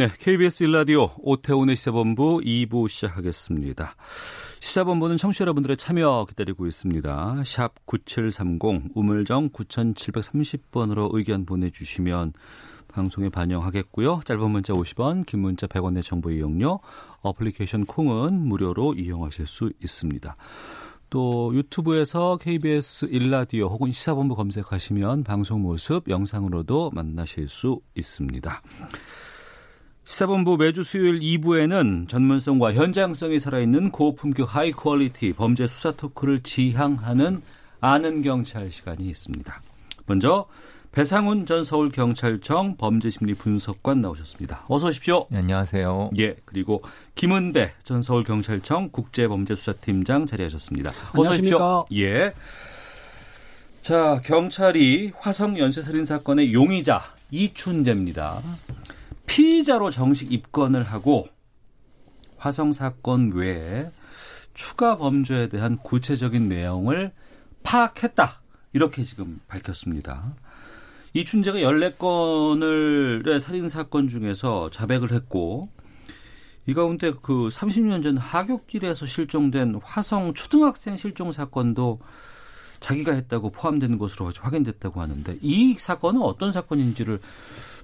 네, KBS 일라디오 오태훈의 시사본부 2부 시작하겠습니다. 시사본부는 청취자 여러분들의 참여 기다리고 있습니다. 샵 9730 우물정 9730번으로 의견 보내주시면 방송에 반영하겠고요. 짧은 문자 50원, 긴 문자 100원의 정보 이용료, 어플리케이션 콩은 무료로 이용하실 수 있습니다. 또 유튜브에서 KBS 1라디오 혹은 시사본부 검색하시면 방송 모습 영상으로도 만나실 수 있습니다. 시사본부 매주 수요일 2부에는 전문성과 현장성이 살아있는 고품격 high quality 범죄 수사 토크를 지향하는 아는 경찰 시간이 있습니다. 먼저 배상훈 전 서울경찰청 범죄심리 분석관 나오셨습니다. 어서 오십시오. 네, 안녕하세요. 예, 그리고 김은배 전 서울경찰청 국제범죄수사팀장 자리하셨습니다. 어서 오십시오. 예. 자, 경찰이 화성 연쇄살인 사건의 용의자 이춘재입니다. 피의자로 정식 입건을 하고 화성 사건 외에 추가 범죄에 대한 구체적인 내용을 파악했다. 이렇게 지금 밝혔습니다. 이춘재가 14건을 살인 사건 중에서 자백을 했고 이 가운데 그 30년 전 하굣길에서 실종된 화성 초등학생 실종 사건도 자기가 했다고 포함되는 것으로 확인됐다고 하는데 이 사건은 어떤 사건인지를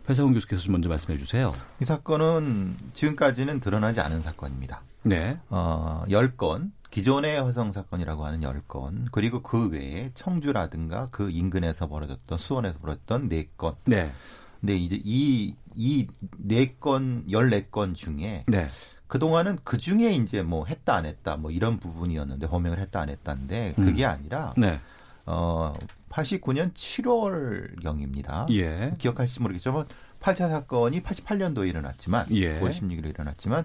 배상훈 교수께서 먼저 말씀해 주세요. 이 사건은 지금까지는 드러나지 않은 사건입니다. 네. 어, 10건, 기존의 화성 사건이라고 하는 10건, 그리고 그 외에 청주라든가 그 인근에서 벌어졌던, 수원에서 벌어졌던 4건. 네. 근데 이제 이, 이 4건, 14건 중에 네. 그동안은 그 중에 이제 뭐 했다 안 했다 뭐 이런 부분이었는데 범행을 했다 안 했다인데 그게 음. 아니라 네. 어 89년 7월 경입니다. 예. 기억하실지 모르겠지만 8차 사건이 88년도에 일어났지만 예. 9월 16일에 일어났지만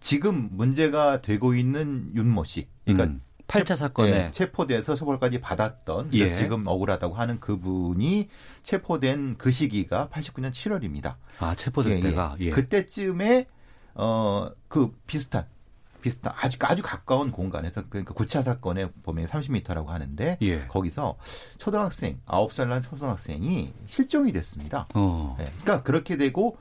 지금 문제가 되고 있는 윤모 씨 그러니까 음. 8차 사건에 예, 체포돼서 처벌까지 받았던 예. 그래서 지금 억울하다고 하는 그분이 체포된 그 시기가 89년 7월입니다. 아, 체포될 때가 예. 그때쯤에 어 그 비슷한 비슷한 아주 아주 가까운 공간에서 그러니까 9차 사건의 범위 30m라고 하는데 예. 거기서 초등학생 9살 난 초등학생이 실종이 됐습니다. 어. 네, 그러니까 그렇게 되고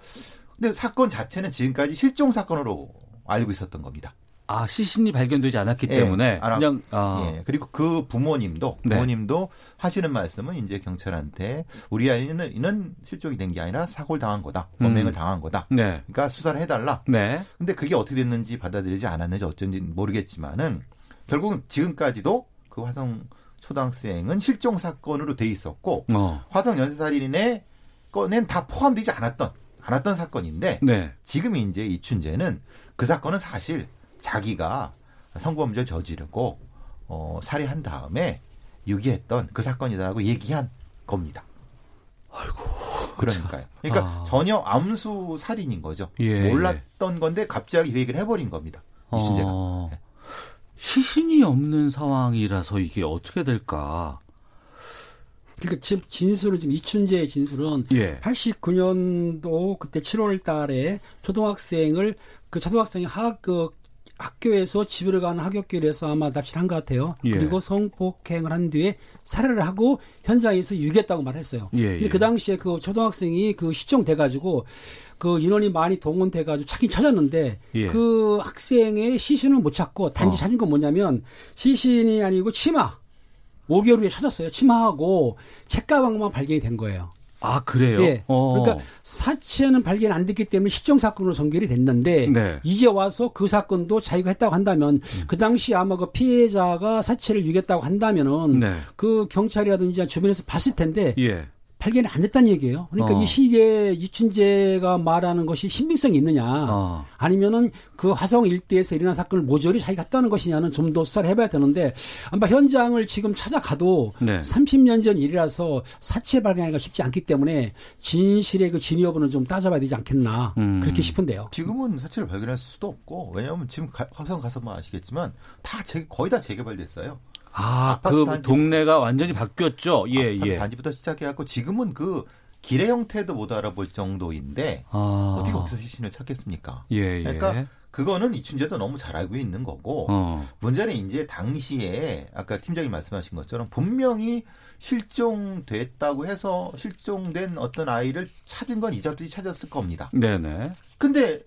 근데 사건 자체는 지금까지 실종 사건으로 알고 있었던 겁니다. 아, 시신이 발견되지 않았기 예, 때문에 알아- 그냥 아. 예, 그리고 그 부모님도 네. 부모님도 하시는 말씀은 이제 경찰한테 우리 아이는 이는 실종이 된 게 아니라 사고를 당한 거다, 범행을 음. 당한 거다. 네. 그러니까 수사를 해달라. 네. 근데 그게 어떻게 됐는지 받아들이지 않았는지 어쩐지 모르겠지만은 결국은 지금까지도 그 화성 초등학생은 실종 사건으로 돼 있었고 어. 화성 연쇄살인의 건엔 다 포함되지 않았던 않았던 사건인데 네. 지금 이제 이춘재는 그 사건은 사실 자기가 성범죄를 저지르고 어, 살해한 다음에 유기했던 그 사건이다라고 얘기한 겁니다. 아이고. 그러니까요. 그러니까 아. 전혀 암수 살인인 거죠. 예, 몰랐던 건데 갑자기 그 얘기를 해버린 겁니다. 이춘재가. 어. 네. 시신이 없는 상황이라서 이게 어떻게 될까? 그러니까 지금 진술은 지금 이춘재의 진술은 예. 89년도 그때 7월 달에 초등학생을 그 초등학생이 학, 그 학교에서 집으로 가는 학교길에서 아마 납치를 한 것 같아요. 예. 그리고 성폭행을 한 뒤에 살해를 하고 현장에서 유기했다고 말했어요. 예, 근데 예. 그 당시에 그 초등학생이 그 실종돼 가지고 그 인원이 많이 동원돼 가지고 찾긴 찾았는데 예. 그 학생의 시신은 못 찾고 단지 어. 찾은 건 뭐냐면 시신이 아니고 치마 5개월 후에 찾았어요. 치마하고 책가방만 발견이 된 거예요. 아, 그래요? 예. 어. 그러니까 사체는 발견 안 됐기 때문에 실종 사건으로 전결이 됐는데 네. 이제 와서 그 사건도 자기가 했다고 한다면 음. 그 당시 아마 그 피해자가 사체를 유기했다고 한다면은 네. 그 경찰이라든지 주변에서 봤을 텐데 예. 발견이 안 됐다는 얘기예요. 그러니까 어. 이 시기에 이춘재가 말하는 것이 신빙성이 있느냐, 어. 아니면은 그 화성 일대에서 일어난 사건을 모조리 자기가 했다는 것이냐는 좀 더 수사를 해봐야 되는데 아마 현장을 지금 찾아가도 네. 30년 전 일이라서 사체 발견하기가 쉽지 않기 때문에 진실의 그 진위 여부는 좀 따져봐야 되지 않겠나 음. 그렇게 싶은데요. 지금은 사체를 발견할 수도 없고 왜냐하면 지금 가- 화성 가서만 아시겠지만 다 재, 거의 다 재개발됐어요. 아, 그 단지- 동네가 완전히 바뀌었죠. 예, 예. 단지부터 시작해갖고 지금은 그 길의 형태도 못 알아볼 정도인데 아. 어떻게 거기서 시신을 찾겠습니까? 예, 예. 그러니까 그거는 이춘재도 너무 잘 알고 있는 거고 어. 문제는 이제 당시에 아까 팀장님 말씀하신 것처럼 분명히 실종됐다고 해서 실종된 어떤 아이를 찾은 건 이자들이 찾았을 겁니다. 네네. 근데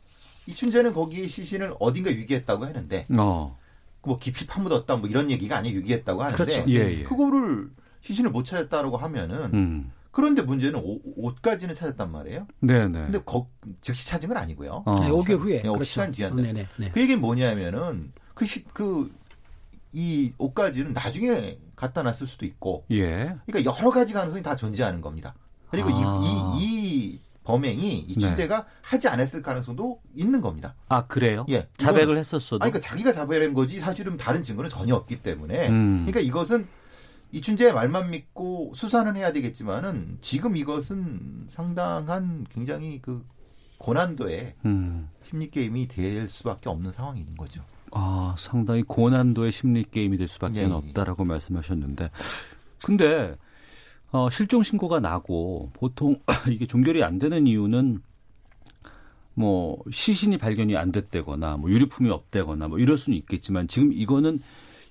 이춘재는 거기 시신을 어딘가 유기했다고 하는데 어. 뭐 깊이 파묻었다 뭐 이런 얘기가 아니에요 유기했다고 하는데 그렇죠. 예, 예. 그거를 시신을 못 찾았다라고 하면은 음. 그런데 문제는 옷, 옷까지는 찾았단 말이에요. 네네. 근데 거, 즉시 찾은 건 아니고요. 어. 네, 5개월 후에. 네, 그렇죠. 시간 뒤에 어, 한다. 네네. 네. 그 얘기는 뭐냐면은 그 시, 그, 이 옷까지는 나중에 갖다 놨을 수도 있고, 예. 그러니까 여러 가지 가능성이 다 존재하는 겁니다. 그리고 아. 네. 이, 이, 이 범행이 이 취재가 하지 않았을 가능성도 있는 겁니다. 아, 그래요? 예. 자백을 이건- 했었어도. 아니, 그러니까 자기가 자백한 거지 사실은 다른 증거는 전혀 없기 때문에. 음. 그러니까 이것은 이춘재의 말만 믿고 수사는 해야 되겠지만은 지금 이것은 상당한 굉장히 그 고난도의 음. 심리 게임이 될 수밖에 없는 상황이 있는 거죠. 아, 상당히 고난도의 심리 게임이 될 수밖에 예, 예. 없다라고 말씀하셨는데. 근데 어, 실종 신고가 나고 보통 이게 종결이 안 되는 이유는 뭐 시신이 발견이 안 됐다거나 뭐 유류품이 없다거나 뭐 이럴 수는 있겠지만 지금 이거는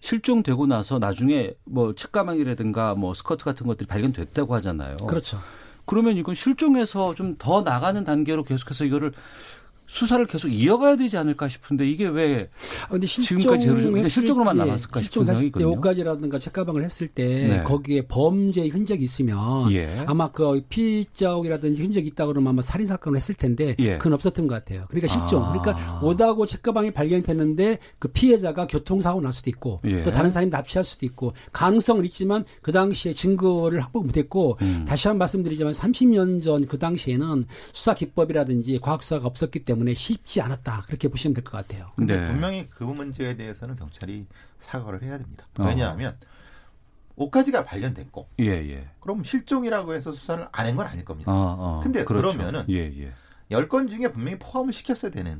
실종되고 나서 나중에 뭐 책가방이라든가 뭐 스커트 같은 것들이 발견됐다고 하잖아요. 그렇죠. 그러면 이건 실종해서 좀 더 나가는 단계로 계속해서 이거를 수사를 계속 이어가야 되지 않을까 싶은데 이게 왜 아, 근데 지금까지 제로- 때, 남았을까 싶은 생각이 때 있거든요. 옷가지라든가 책가방을 했을 때 네. 거기에 범죄의 흔적이 있으면 예. 아마 그 피자국이라든지 흔적이 있다 그러면 아마 살인 사건을 했을 텐데 예. 그건 없었던 것 같아요. 그러니까 실종. 아. 그러니까 옷하고 책가방이 발견됐는데 그 피해자가 교통사고 날 수도 있고 예. 또 다른 사람이 납치할 수도 있고 가능성은 있지만 그 당시에 증거를 확보 못했고 음. 다시 한 번 말씀드리지만 30년 전 그 당시에는 수사 기법이라든지 과학 수사가 없었기 때문에 쉽지 않았다 그렇게 보시면 될 것 같아요. 근데 네. 분명히 그 문제에 대해서는 경찰이 사과를 해야 됩니다. 어. 왜냐하면 옷가지가 발견됐고 예, 예. 그럼 실종이라고 해서 수사를 안 한 건 아닐 겁니다. 아, 아. 근데 그렇죠. 그러면은 예, 예. 열건 중에 분명히 포함을 시켰어야 되는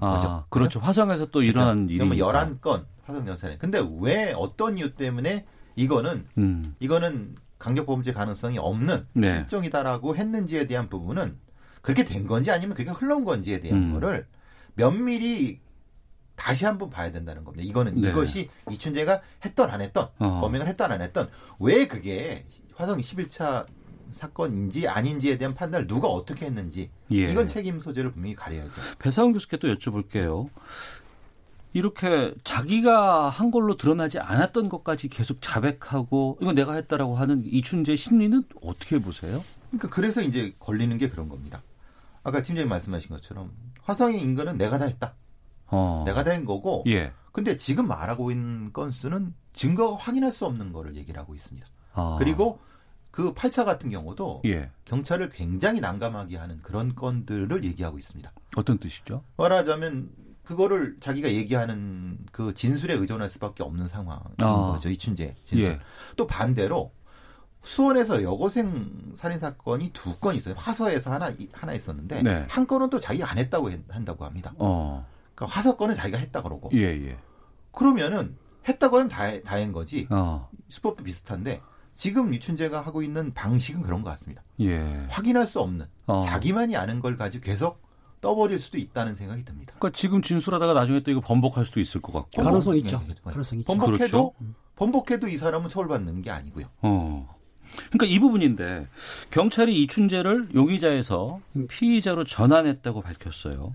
아, 거죠. 그렇죠. 화성에서 또 일어난 일이. 그러면 11건 화성 연산에. 근데 왜 어떤 이유 때문에 이거는 음. 이거는 강력 범죄 가능성이 없는 네. 실종이다라고 했는지에 대한 부분은 그렇게 된 건지 아니면 그게 흘러온 건지에 대한 음. 거를 면밀히 다시 한번 봐야 된다는 겁니다. 이거는 네. 이것이 이춘재가 했던 안 했던 어. 범행을 했던 안 했던 왜 그게 화성 11차 사건인지 아닌지에 대한 판단을 누가 어떻게 했는지 예. 이건 책임 소재를 분명히 가려야죠. 배상훈 교수께 또 여쭤볼게요. 이렇게 자기가 한 걸로 드러나지 않았던 것까지 계속 자백하고 이건 내가 했다라고 하는 이춘재 심리는 어떻게 보세요? 그러니까 그래서 이제 걸리는 게 그런 겁니다. 아까 팀장님 말씀하신 것처럼 화성의 인간은 내가 다 했다. 어. 내가 다 한 거고. 예. 근데 지금 말하고 있는 건수는 증거가 확인할 수 없는 거를 얘기를 하고 있습니다. 아. 그리고 그 8차 같은 경우도 예. 경찰을 굉장히 난감하게 하는 그런 건들을 얘기하고 있습니다. 어떤 뜻이죠? 말하자면 그거를 자기가 얘기하는 그 진술에 의존할 수밖에 없는 상황인 아. 거죠. 이춘재 진술. 예. 또 반대로 수원에서 여고생 살인 사건이 두 건 있어요. 화서에서 하나 이- 하나 있었는데 네. 한 건은 또 자기가 안 했다고 했- 한다고 합니다. 어. 그러니까 화서 건은 자기가 했다 그러고 예, 예. 그러면은 했다고 하면 다, 다한 거지 어. 수법도 비슷한데 지금 유춘재가 하고 있는 방식은 그런 것 같습니다. 예. 확인할 수 없는 어. 자기만이 아는 걸 가지고 계속 떠버릴 수도 있다는 생각이 듭니다. 그러니까 지금 진술하다가 나중에 또 이거 번복할 수도 있을 것 같고. 가능성 예, 있죠. 예, 예. 가능성 있죠. 번복해도 그렇죠. 번복해도 이 사람은 처벌받는 게 아니고요. 어. 그러니까 이 부분인데 경찰이 이춘재를 용의자에서 피의자로 전환했다고 밝혔어요.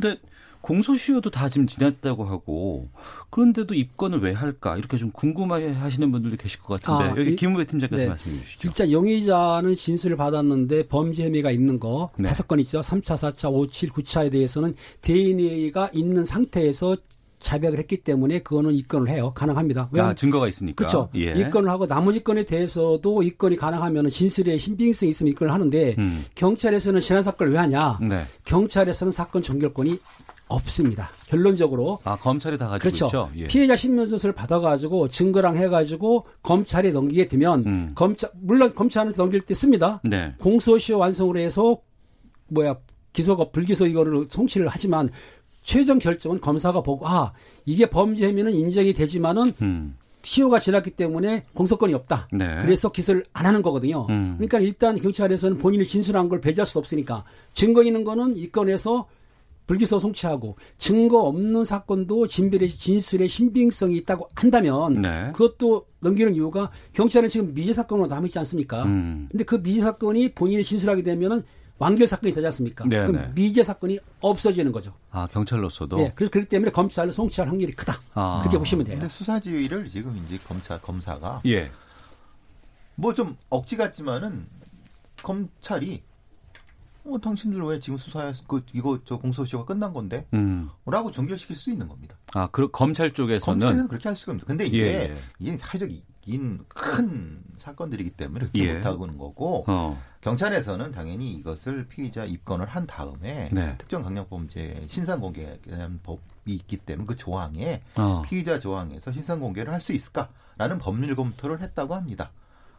근데 공소시효도 다 지금 지났다고 하고 그런데도 입건을 왜 할까 이렇게 좀 궁금해 하시는 분들도 계실 것 같은데 아, 여기 이- 김우배 팀장께서 네. 말씀해 주시죠. 진짜 용의자는 진술을 받았는데 범죄 혐의가 있는 거 네. 다섯 건 있죠. 3차, 4차, 5, 7, 9차에 대해서는 DNA가 있는 상태에서 자백을 했기 때문에 그거는 입건을 해요. 가능합니다. 아, 증거가 있으니까. 그렇죠. 예. 입건을 하고 나머지 건에 대해서도 입건이 가능하면 진술에 신빙성이 있으면 입건을 하는데 음. 경찰에서는 지난 사건을 왜 하냐? 네. 경찰에서는 사건 종결권이 없습니다. 결론적으로 아, 검찰이 다 가지고 그렇죠. 있죠. 예. 피해자 신문조서를 받아가지고 증거랑 해가지고 검찰에 넘기게 되면 음. 검찰 물론 검찰한테 넘길 때 씁니다. 네. 공소시효 완성을 해서 뭐야 기소가 불기소 이거를 송치를 하지만 최종 결정은 검사가 보고 아 이게 범죄 혐의는 인정이 되지만은 음. 시효가 지났기 때문에 공소권이 없다. 네. 그래서 기소를 안 하는 거거든요. 음. 그러니까 일단 경찰에서는 본인이 진술한 걸 배제할 수 없으니까 증거 있는 거는 이 건에서 불기소 송치하고 증거 없는 사건도 진술의 진술의 신빙성이 있다고 한다면 네. 그것도 넘기는 이유가 경찰은 지금 미제 사건으로 남아 있지 않습니까? 음. 근데 그 미제 사건이 본인이 진술하게 되면은 완결 사건이 되지 않습니까? 네, 그럼 네. 미제 사건이 없어지는 거죠. 아, 경찰로서도. 예, 그래서 그렇기 때문에 검찰로 송치할 확률이 크다. 아. 그렇게 보시면 돼요. 근데 수사지휘를 지금 이제 검찰 검사가 예. 뭐 좀 억지 같지만은 검찰이 어 당신들 왜 지금 수사해서 그 이거 저 공소시효가 끝난 건데? 음. 라고 종결시킬 수 있는 겁니다. 아, 그 검찰 쪽에서는 검찰에는 그렇게 할 수가 없습니다. 근데 이게 예, 예. 이게 사회적 인 큰 사건들이기 때문에 그렇게 예. 못하고는 거고 어. 경찰에서는 당연히 이것을 피의자 입건을 한 다음에 네. 특정 강력범죄 신상공개에 대한 법이 있기 때문에 그 조항에 어. 피의자 조항에서 신상공개를 할 수 있을까라는 법률 검토를 했다고 합니다.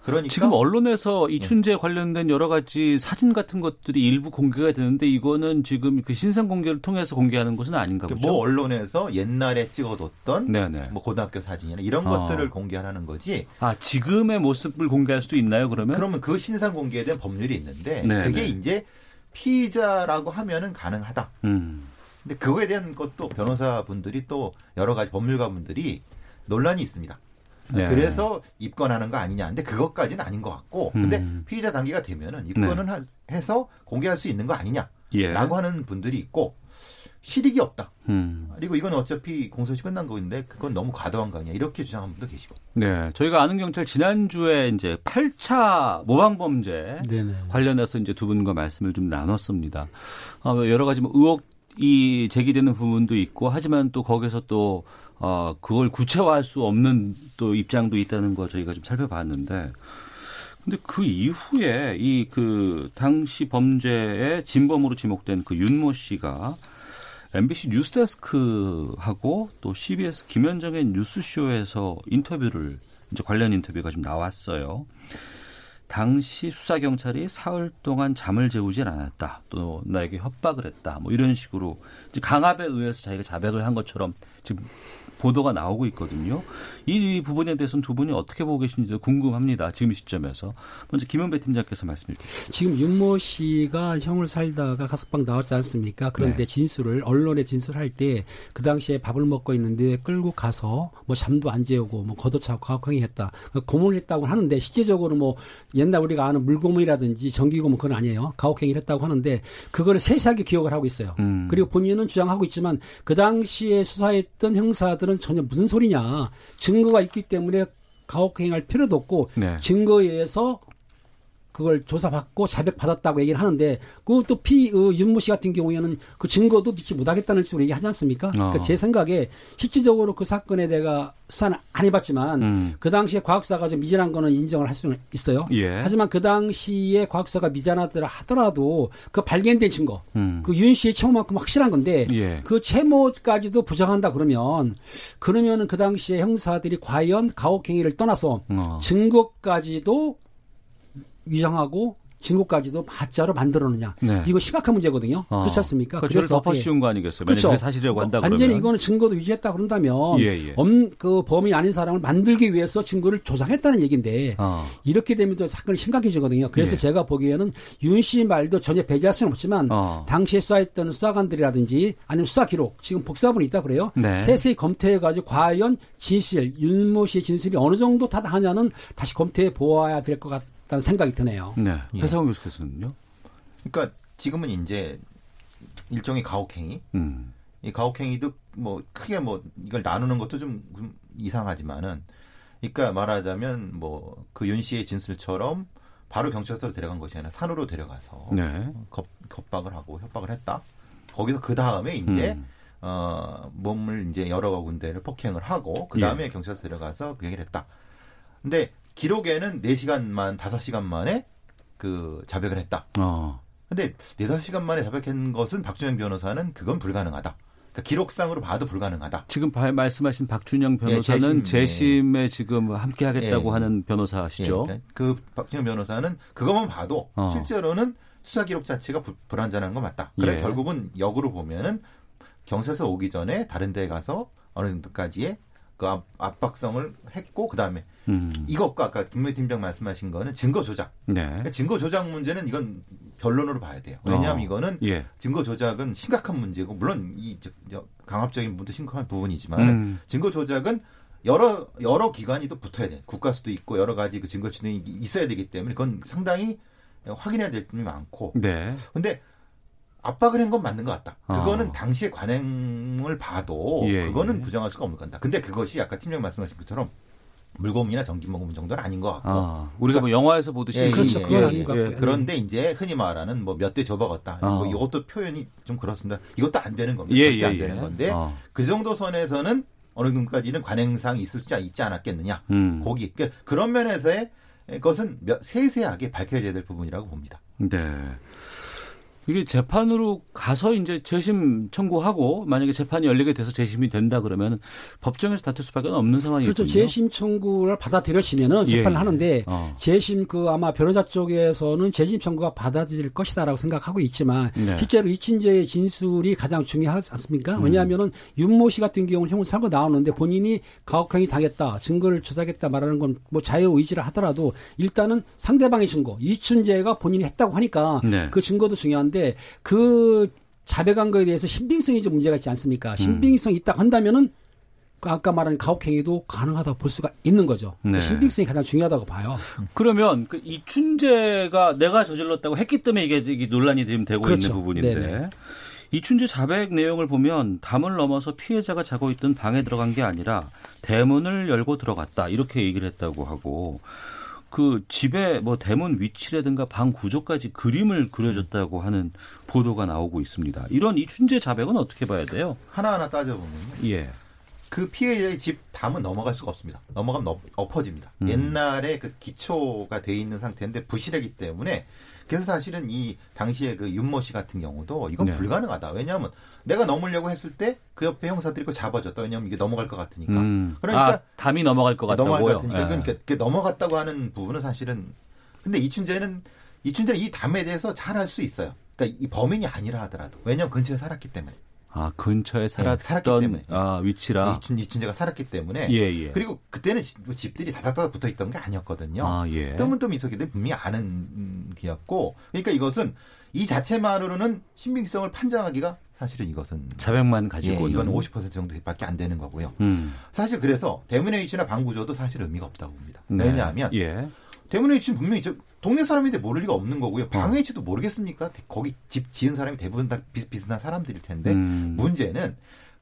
그러니까 지금 언론에서 이 예. 춘재 관련된 여러 가지 사진 같은 것들이 일부 공개가 되는데 이거는 지금 그 신상 공개를 통해서 공개하는 것은 아닌가 보죠. 뭐 언론에서 옛날에 찍어뒀던 네네. 뭐 고등학교 사진이나 이런 어. 것들을 공개하는 거지. 아 지금의 모습을 공개할 수도 있나요? 그러면? 그러면 그 신상 공개에 대한 법률이 있는데 네, 그게 네. 이제 피의자라고 하면은 가능하다. 음. 근데 그거에 대한 것도 변호사분들이 또 여러 가지 법률가분들이 논란이 있습니다. 네. 그래서 입건하는 거 아니냐. 근데 그것까지는 아닌 것 같고. 근데 음. 피의자 단계가 되면은 입건은 하- 해서 공개할 수 있는 거 아니냐라고 예. 하는 분들이 있고 실익이 없다. 음. 그리고 이건 어차피 공소시 끝난 거인데 그건 너무 과도한 거 아니야. 이렇게 주장하는 분도 계시고. 네. 저희가 아는 경찰 지난주에 이제 8차 모방 범죄 네네. 관련해서 이제 두 분과 말씀을 좀 나눴습니다. 어, 여러 가지 뭐 의혹 이 제기되는 부분도 있고 하지만 또 거기서 또 어, 그걸 구체화할 수 없는 또 입장도 있다는 거 저희가 좀 살펴봤는데 근데 그 이후에 이 그 당시 범죄의 진범으로 지목된 그 윤모 씨가 MBC 뉴스데스크하고 또 CBS 김현정의 뉴스쇼에서 인터뷰를 이제 관련 인터뷰가 좀 나왔어요. 당시 수사 경찰이 사흘 동안 잠을 재우질 않았다. 또 나에게 협박을 했다. 뭐 이런 식으로 이제 강압에 의해서 자기가 자백을 한 것처럼 지금 보도가 나오고 있거든요. 이 부분에 대해서는 두 분이 어떻게 보고 계신지 궁금합니다. 지금 시점에서 먼저 김은배 팀장께서 말씀해 주시죠. 지금 윤모 씨가 형을 살다가 가석방 나왔지 않습니까? 그런데 네. 진술을 언론에 진술할 때 그 당시에 밥을 먹고 있는데 끌고 가서 뭐 잠도 안 재우고 뭐 걷어차고 가혹행위했다. 고문을 했다고 하는데 실제적으로 뭐 옛날 우리가 아는 물고문이라든지 전기고문 그건 아니에요. 가혹행위를 했다고 하는데 그거를 세세하게 기억을 하고 있어요. 음. 그리고 본인은 주장하고 있지만 그 당시에 수사했던 형사들은 전혀 무슨 소리냐. 증거가 있기 때문에 가혹행위할 필요도 없고 네. 증거에 의해서 그걸 조사받고 자백 받았다고 얘기를 하는데 그것도 피 어, 윤모 씨 같은 경우에는 그 증거도 믿지 못하겠다는 식으로 얘기하지 않습니까? 그러니까 어. 제 생각에 실질적으로 그 사건에 내가 수사는 안 해봤지만 음. 그 당시에 과학사가 좀 미진한 거는 인정을 할 수는 있어요. 예. 하지만 그 당시에 과학사가 미진하더라 하더라도 그 발견된 증거, 음. 그윤 씨의 채무만큼 확실한 건데 예. 그 채무까지도 부정한다 그러면 그러면은 그 당시에 형사들이 과연 가혹행위를 떠나서 어. 증거까지도 위장하고 증거까지도 가짜로 만들어느냐. 네. 이거 심각한 문제거든요. 어. 그렇지 않습니까? 그러니까 저를 덮어 예. 씌운 거 아니겠어요? 그렇죠. 사실이라고 한다 완전히 그러면 이거는 증거도 유지했다 그런다면 예, 예. 엄, 그 범인이 아닌 사람을 만들기 위해서 증거를 조작했다는 얘기인데 어. 이렇게 되면 또 사건이 심각해지거든요. 그래서 예. 제가 보기에는 윤 씨 말도 전혀 배제할 수는 없지만 어. 당시에 수사했던 수사관들이라든지 아니면 수사 기록 지금 복사본이 있다 그래요. 네. 세세히 검토해가지고 과연 진실 윤모 씨의 진술이 어느 정도 타당하냐는 다시 검토해 보아야 될 것 같 다는 생각이 드네요. 네. 예. 배상훈 교수께서는요? 그러니까 지금은 이제 일종의 가혹행위. 음. 이 가혹행위도 뭐 크게 뭐 이걸 나누는 것도 좀, 좀 이상하지만은 그러니까 말하자면 뭐 그 윤 씨의 진술처럼 바로 경찰서로 데려간 것이 아니라 산으로 데려가서 네. 겁, 겁박을 하고 협박을 했다. 거기서 그 다음에 이제 음. 어, 몸을 이제 여러 군데를 폭행을 하고 그 다음에 경찰서 들어가서 그 얘기를 했다. 근데 기록에는 4시간만 5시간 만에 그 자백을 했다. 어. 근데 4, 5시간 만에 자백한 것은 박준영 변호사는 그건 불가능하다. 그러니까 기록상으로 봐도 불가능하다. 지금 바- 말씀하신 박준영 변호사는 재심, 예. 재심에 지금 함께 하겠다고 예. 하는 예, 변호사시죠. 그러니까 그 박준영 변호사는 그것만 봐도 어. 실제로는 수사 기록 자체가 불, 불안전한 건 맞다. 그래 예. 결국은 역으로 보면은 경찰서 오기 전에 다른 데 가서 어느 정도까지의 그 압, 압박성을 했고 그다음에 음. 이것과 아까 김명희 팀장 말씀하신 거는 증거 조작. 네. 그러니까 증거 조작 문제는 이건 변론으로 봐야 돼요. 왜냐하면 어. 이거는 예. 증거 조작은 심각한 문제고 물론 이 강압적인 부분도 심각한 부분이지만 음. 증거 조작은 여러 여러 기관이 또 붙어야 돼. 국가수도 있고 여러 가지 그 증거 진행이 있어야 되기 때문에 그건 상당히 확인해야 될 점이 많고. 네. 근데 압박을 한 건 맞는 것 같다. 그거는 어. 당시의 관행을 봐도 예, 그거는 예. 부정할 수가 없는 건다. 근데 그것이 아까 팀장 말씀하신 것처럼 물고문이나 전기모금 정도는 아닌 것 같고. 아, 우리가 뭐 영화에서 보듯이 예, 그렇죠. 예, 그건 예, 아닌 것 예. 같고요. 그런데 이제 흔히 말하는 뭐 몇대 줘먹었다. 어. 뭐 이것도 표현이 좀 그렇습니다. 이것도 안 되는 겁니다. 예, 절대 예, 안 예. 되는 건데 어. 그 정도 선에서는 어느 정도까지는 관행상 있을 수 있지 않았겠느냐. 음. 거기 그- 그런 면에서의 것은 몇- 세세하게 밝혀져야 될 부분이라고 봅니다. 네. 이게 재판으로 가서 이제 재심 청구하고 만약에 재판이 열리게 돼서 재심이 된다 그러면 법정에서 다툴 수밖에 없는 상황이거든요. 그렇죠. 재심 청구를 받아들여지면은 예, 재판을 예. 하는데 어. 재심 그 아마 변호사 쪽에서는 재심 청구가 받아들일 것이다라고 생각하고 있지만 네. 실제로 이친재의 진술이 가장 중요하지 않습니까? 음. 왜냐하면은 윤모 씨 같은 경우는 형을 살고 나오는데 본인이 가혹행위 당했다, 증거를 조작했다 말하는 건 뭐 자유 의지를 하더라도 일단은 상대방의 증거, 이춘재가 본인이 했다고 하니까 네. 그 증거도 중요한데 그 자백한 거에 대해서 신빙성이 좀 문제가 있지 않습니까? 신빙성이 있다 한다면은 그 아까 말한 가혹행위도 가능하다고 볼 수가 있는 거죠. 네. 신빙성이 가장 중요하다고 봐요. 그러면 그 이춘재가 내가 저질렀다고 했기 때문에 이게, 이게 논란이 지금 되고 그렇죠. 있는 부분인데 네네. 이춘재 자백 내용을 보면 담을 넘어서 피해자가 자고 있던 방에 들어간 게 아니라 대문을 열고 들어갔다 이렇게 얘기를 했다고 하고 그 집에 뭐 대문 위치라든가 방 구조까지 그림을 그려줬다고 하는 보도가 나오고 있습니다. 이런 이춘재 자백은 어떻게 봐야 돼요? 하나하나 따져보면 예. 그 피해자의 집 담은 넘어갈 수가 없습니다. 넘어가면 엎- 엎어집니다. 음. 옛날에 그 기초가 돼 있는 상태인데 부실하기 때문에 그래서 사실은 이 당시에 그 윤모 씨 같은 경우도 이건 네. 불가능하다. 왜냐하면 내가 넘으려고 했을 때 그 옆에 형사들이 그거 잡아줬다. 왜냐하면 이게 넘어갈 것 같으니까. 음. 그러니까 아, 담이 넘어갈 것 같다고요. 넘어갈 것 같으니까 예. 그건 그- 그 넘어갔다고 하는 부분은 사실은 근데 이춘재는 이춘재는 이 담에 대해서 잘 알 수 있어요. 그러니까 이 범인이 아니라 하더라도 왜냐하면 근처에 살았기 때문에 아 근처에 살았기 살았던 때문에. 아, 위치라. 이춘, 이춘재가 살았기 때문에 예, 예. 그리고 그때는 집, 집들이 다닥다닥 붙어 있던 게 아니었거든요. 아, 예. 있었기 때문에 분명히 아는 음, 기였고 그러니까 이것은 이 자체만으로는 신빙성을 판정하기가 사실은 이것은 자백만 예, 가지고는 이건 50% 정도밖에 안 되는 거고요. 음. 사실 그래서 대문의 위치나 방구조도 사실 의미가 없다고 봅니다. 네. 왜냐하면 예. 대문의 위치는 분명히 저 동네 사람인데 모를 리가 없는 거고요. 어. 방의 위치도 모르겠습니까? 거기 집 지은 사람이 대부분 다 비슷비슷한 사람들일 텐데 음. 문제는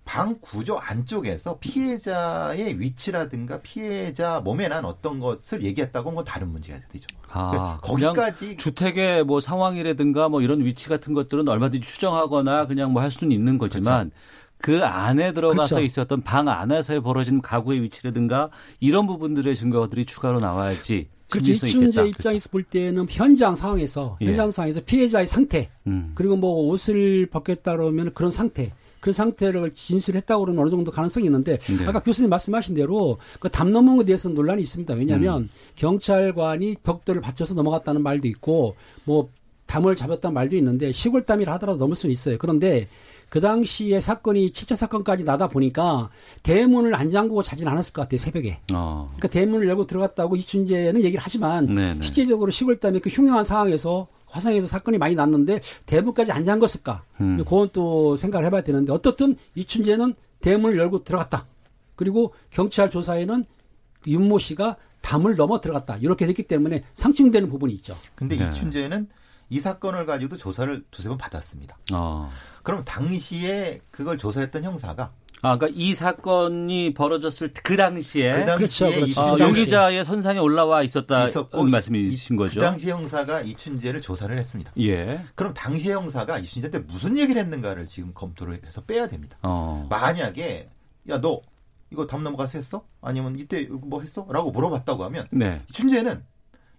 방 구조 안쪽에서 피해자의 위치라든가 피해자 몸에 난 어떤 것을 얘기했다고 하면 다른 문제가 되죠. 아, 그냥 거기까지 주택의 뭐 상황이라든가 뭐 이런 위치 같은 것들은 얼마든지 추정하거나 그냥 뭐 할 수는 있는 거지만 그 안에 들어가서 그렇죠. 있었던 방 안에서 벌어진 가구의 위치라든가 이런 부분들의 증거들이 추가로 나와야지 그렇죠. 이춘재. 입장에서 볼 때는 현장 상황에서 예. 현장 상황에서 피해자의 상태 음. 그리고 뭐 옷을 벗겼다 그러면 그런 상태 그 상태를 진술했다고 그러면 어느 정도 가능성이 있는데 네. 아까 교수님 말씀하신 대로 그 담 넘은 것에 대해서는 논란이 있습니다. 왜냐하면 음. 경찰관이 벽돌을 받쳐서 넘어갔다는 말도 있고 뭐 담을 잡았다는 말도 있는데 시골 담이라 하더라도 넘을 수는 있어요. 그런데 그 당시에 사건이 7차 사건까지 나다 보니까 대문을 안 잠그고 자진 않았을 것 같아요 새벽에. 어. 그러니까 대문을 열고 들어갔다고 이춘재는 얘기를 하지만 네네. 실제적으로 시골 담에 그 흉흉한 상황에서 화성에서 사건이 많이 났는데 대문까지 안 잠갔을까? 음. 그건 또 생각을 해봐야 되는데 어떻든 이춘재는 대문을 열고 들어갔다. 그리고 경찰 조사에는 그 윤모 씨가 담을 넘어 들어갔다. 이렇게 됐기 때문에 상충되는 부분이 있죠. 근데 네. 이춘재는 이 사건을 가지고도 조사를 두세 번 받았습니다. 어. 그럼 당시에 그걸 조사했던 형사가 아, 그러니까 이 사건이 벌어졌을 때그 당시에 그 당시에 그렇죠, 그렇죠. 아, 이춘재 용의자의 선상에 올라와 있었다 있었고 말씀이신 이- 거죠? 그 당시 형사가 이춘재를 조사를 했습니다. 예. 그럼 당시 형사가 이춘재한테 무슨 얘기를 했는가를 지금 검토를 해서 빼야 됩니다. 어. 만약에 야 너 이거 담 넘어가서 했어? 아니면 이때 뭐 했어? 라고 물어봤다고 하면 네. 이춘재는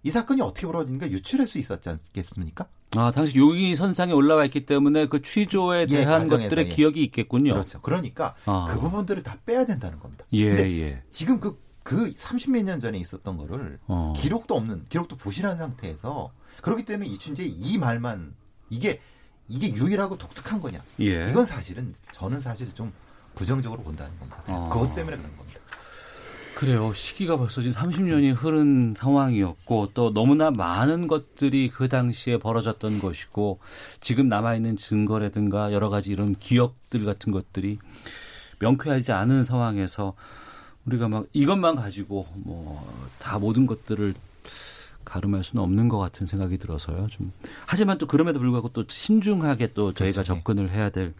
이 사건이 어떻게 벌어진가 유출할 수 있었지 않겠습니까? 아, 당시 용의 선상에 올라와 있기 때문에 그 취조에 예, 대한 과정에서, 것들의 예. 기억이 있겠군요. 그렇죠. 그러니까 아. 그 부분들을 다 빼야 된다는 겁니다. 예, 예. 지금 그, 그 30몇 년 전에 있었던 거를 어. 기록도 없는, 기록도 부실한 상태에서 그렇기 때문에 이춘재의 이 말만 이게, 이게 유일하고 독특한 거냐. 예. 이건 사실은 저는 사실 좀 부정적으로 본다는 겁니다. 어. 그것 때문에 그런 겁니다. 그래요. 시기가 벌써 지금 30년이 흐른 상황이었고 또 너무나 많은 것들이 그 당시에 벌어졌던 것이고 지금 남아 있는 증거라든가 여러 가지 이런 기억들 같은 것들이 명쾌하지 않은 상황에서 우리가 막 이것만 가지고 뭐 다 모든 것들을 가름할 수는 없는 것 같은 생각이 들어서요. 좀 하지만 또 그럼에도 불구하고 또 신중하게 또 저희가 그렇죠. 접근을 해야 될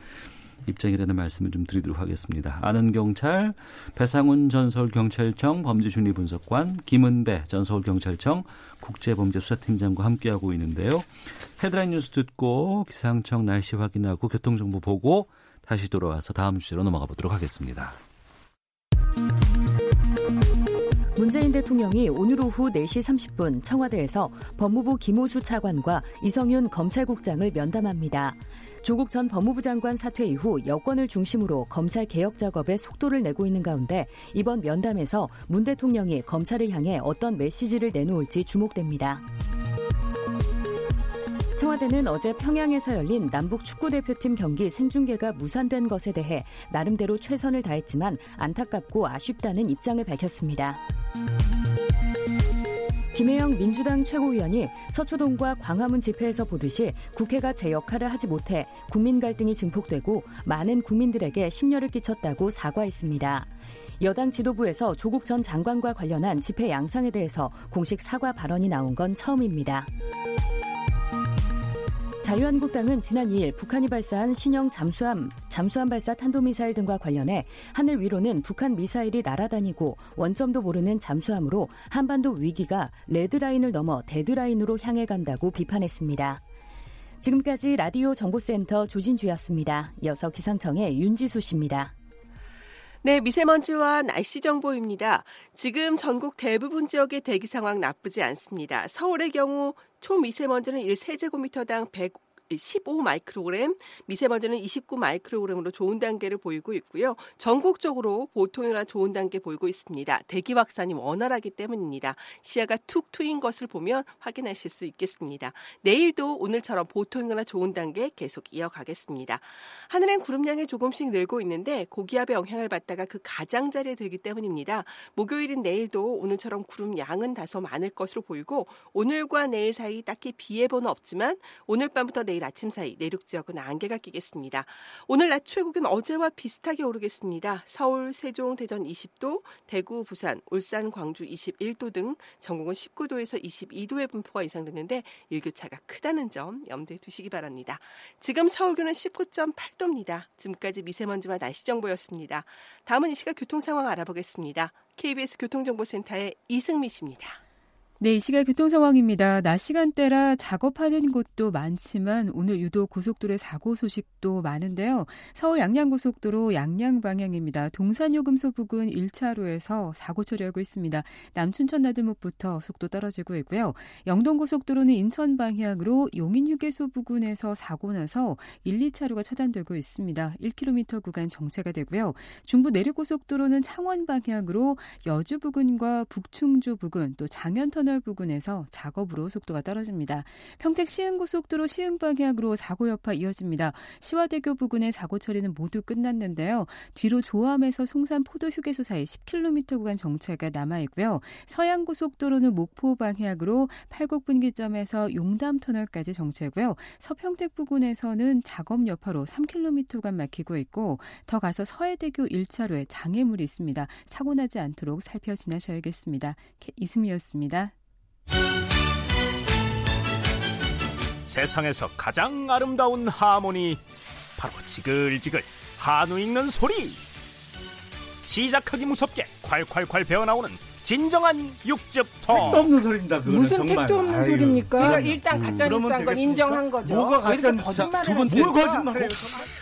입장이라는 말씀을 좀 드리도록 하겠습니다. 아는 경찰 배상훈 전 서울경찰청 범죄심리 분석관 김은배 전 서울경찰청 국제범죄수사팀장과 함께하고 있는데요. 헤드라인 뉴스 듣고 기상청 날씨 확인하고 교통정보 보고 다시 돌아와서 다음 주제로 넘어가 보도록 하겠습니다. 문재인 대통령이 오늘 오후 4시 30분 청와대에서 법무부 김호수 차관과 이성윤 검찰국장을 면담합니다. 조국 전 법무부 장관 사퇴 이후 여권을 중심으로 검찰 개혁 작업에 속도를 내고 있는 가운데 이번 면담에서 문 대통령이 검찰을 향해 어떤 메시지를 내놓을지 주목됩니다. 청와대는 어제 평양에서 열린 남북 축구대표팀 경기 생중계가 무산된 것에 대해 나름대로 최선을 다했지만 안타깝고 아쉽다는 입장을 밝혔습니다. 김혜영 민주당 최고위원이 서초동과 광화문 집회에서 보듯이 국회가 제 역할을 하지 못해 국민 갈등이 증폭되고 많은 국민들에게 심려를 끼쳤다고 사과했습니다. 여당 지도부에서 조국 전 장관과 관련한 집회 양상에 대해서 공식 사과 발언이 나온 건 처음입니다. 자유한국당은 지난 2일 북한이 발사한 신형 잠수함, 잠수함 발사 탄도미사일 등과 관련해 하늘 위로는 북한 미사일이 날아다니고 원점도 모르는 잠수함으로 한반도 위기가 레드라인을 넘어 데드라인으로 향해 간다고 비판했습니다. 지금까지 라디오 정보센터 조진주였습니다. 이어서 기상청의 윤지수 씨입니다. 네, 미세먼지와 날씨 정보입니다. 지금 전국 대부분 지역의 대기 상황 나쁘지 않습니다. 서울의 경우 초미세먼지는 1세제곱미터당 100 15 마이크로그램, 미세먼지는 29 마이크로그램으로 좋은 단계를 보이고 있고요. 전국적으로 보통이나 좋은 단계 보이고 있습니다. 대기 확산이 원활하기 때문입니다. 시야가 툭 트인 것을 보면 확인하실 수 있겠습니다. 내일도 오늘처럼 보통이나 좋은 단계 계속 이어가겠습니다. 하늘엔 구름량이 조금씩 늘고 있는데 고기압의 영향을 받다가 그 가장자리에 들기 때문입니다. 목요일인 내일도 오늘처럼 구름 양은 다소 많을 것으로 보이고 오늘과 내일 사이 딱히 비 예보는 없지만 오늘 밤부터 내일 아침 사이 내륙 지역은 안개가 끼겠습니다. 오늘 낮 최고기는 어제와 비슷하게 오르겠습니다. 서울, 세종, 대전 20도, 대구, 부산, 울산, 광주 21도 등 전국은 19도에서 22도의 분포가 예상되는데 일교차가 크다는 점 염두에 두시기 바랍니다. 지금 서울교는 19.8도입니다. 지금까지 미세먼지와 날씨 정보였습니다. 다음은 이 시각 교통 상황 알아보겠습니다. KBS 교통정보센터의 이승미 씨입니다. 네, 이 시각 교통 상황입니다. 낮 시간대라 작업하는 곳도 많지만 오늘 유독 고속도로의 사고 소식도 많은데요. 서울 양양고속도로 양양 방향입니다. 동산요금소 부근 1차로에서 사고 처리하고 있습니다. 남춘천 나들목부터 속도 떨어지고 있고요. 영동고속도로는 인천 방향으로 용인휴게소 부근에서 사고 나서 1, 2차로가 차단되고 있습니다. 1km 구간 정체가 되고요. 중부 내륙고속도로는 창원 방향으로 여주 부근과 북충주 부근 또 장현터널 터널 부근에서 작업으로 속도가 떨어집니다. 평택 시흥고속도로 시흥 방향으로 사고 여파 이어집니다. 시화대교 부근의 사고 처리는 모두 끝났는데요. 뒤로 조암에서 송산 포도휴게소 사이 10km 구간 정체가 남아 있고요. 서양고속도로는 목포 방향으로 팔곡 분기점에서 용담 터널까지 정체고요. 서평택 부근에서는 작업 여파로 3km 구간 막히고 있고 더 가서 서해대교 1차로에 장애물이 있습니다. 사고 나지 않도록 살펴 지나셔야겠습니다. 이승미였습니다. 세상에서 가장 아름다운 하모니 바로 지글지글 한우 익는 소리 시작하기 무섭게 콸콸콸 배어나오는 진정한 육즙통. 택도 없는 소리입니다. 그거는 무슨 정말. 택도 없는 아유, 소리입니까? 그러니까. 일단 가짜 그러면 뉴스한 건? 인정한 거죠. 뭐가 왜 이렇게 가짜? 거짓말을 합니까? 뭘 거짓말해요?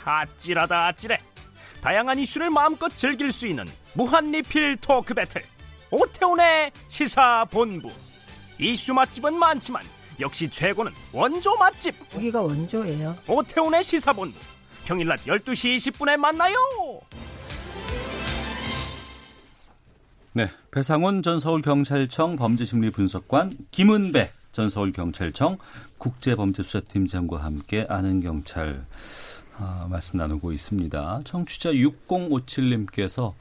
아찔하다 아찔해. 다양한 이슈를 마음껏 즐길 수 있는 무한 리필 토크 배틀. 오태훈의 시사본부. 이슈 맛집은 많지만 역시 최고는 원조 맛집. 여기가 원조예요. 오태훈의 시사본부. 평일 낮 12시 20분에 만나요. 네, 배상훈 전 서울경찰청 범죄심리분석관, 김은배 전 서울경찰청 국제범죄수사팀장과 함께 아는 경찰 아, 말씀 나누고 있습니다. 청취자 6057님께서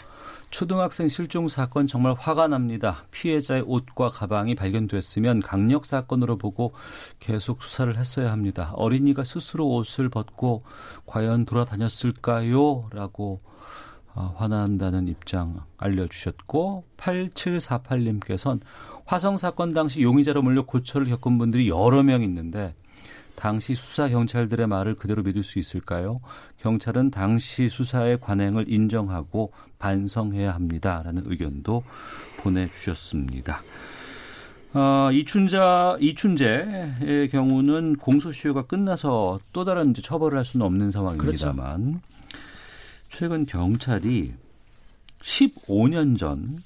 초등학생 실종 사건 정말 화가 납니다. 피해자의 옷과 가방이 발견됐으면 강력 사건으로 보고 계속 수사를 했어야 합니다. 어린이가 스스로 옷을 벗고 과연 돌아다녔을까요? 라고 어, 화난다는 입장 알려주셨고 8748님께서는 화성 사건 당시 용의자로 몰려 고초를 겪은 분들이 여러 명 있는데 당시 수사 경찰들의 말을 그대로 믿을 수 있을까요? 경찰은 당시 수사의 관행을 인정하고 반성해야 합니다라는 의견도 보내주셨습니다. 어, 이춘자 이춘재의 경우는 공소시효가 끝나서 또 다른 이제 처벌을 할 수는 없는 상황입니다만 최근 경찰이 15년 전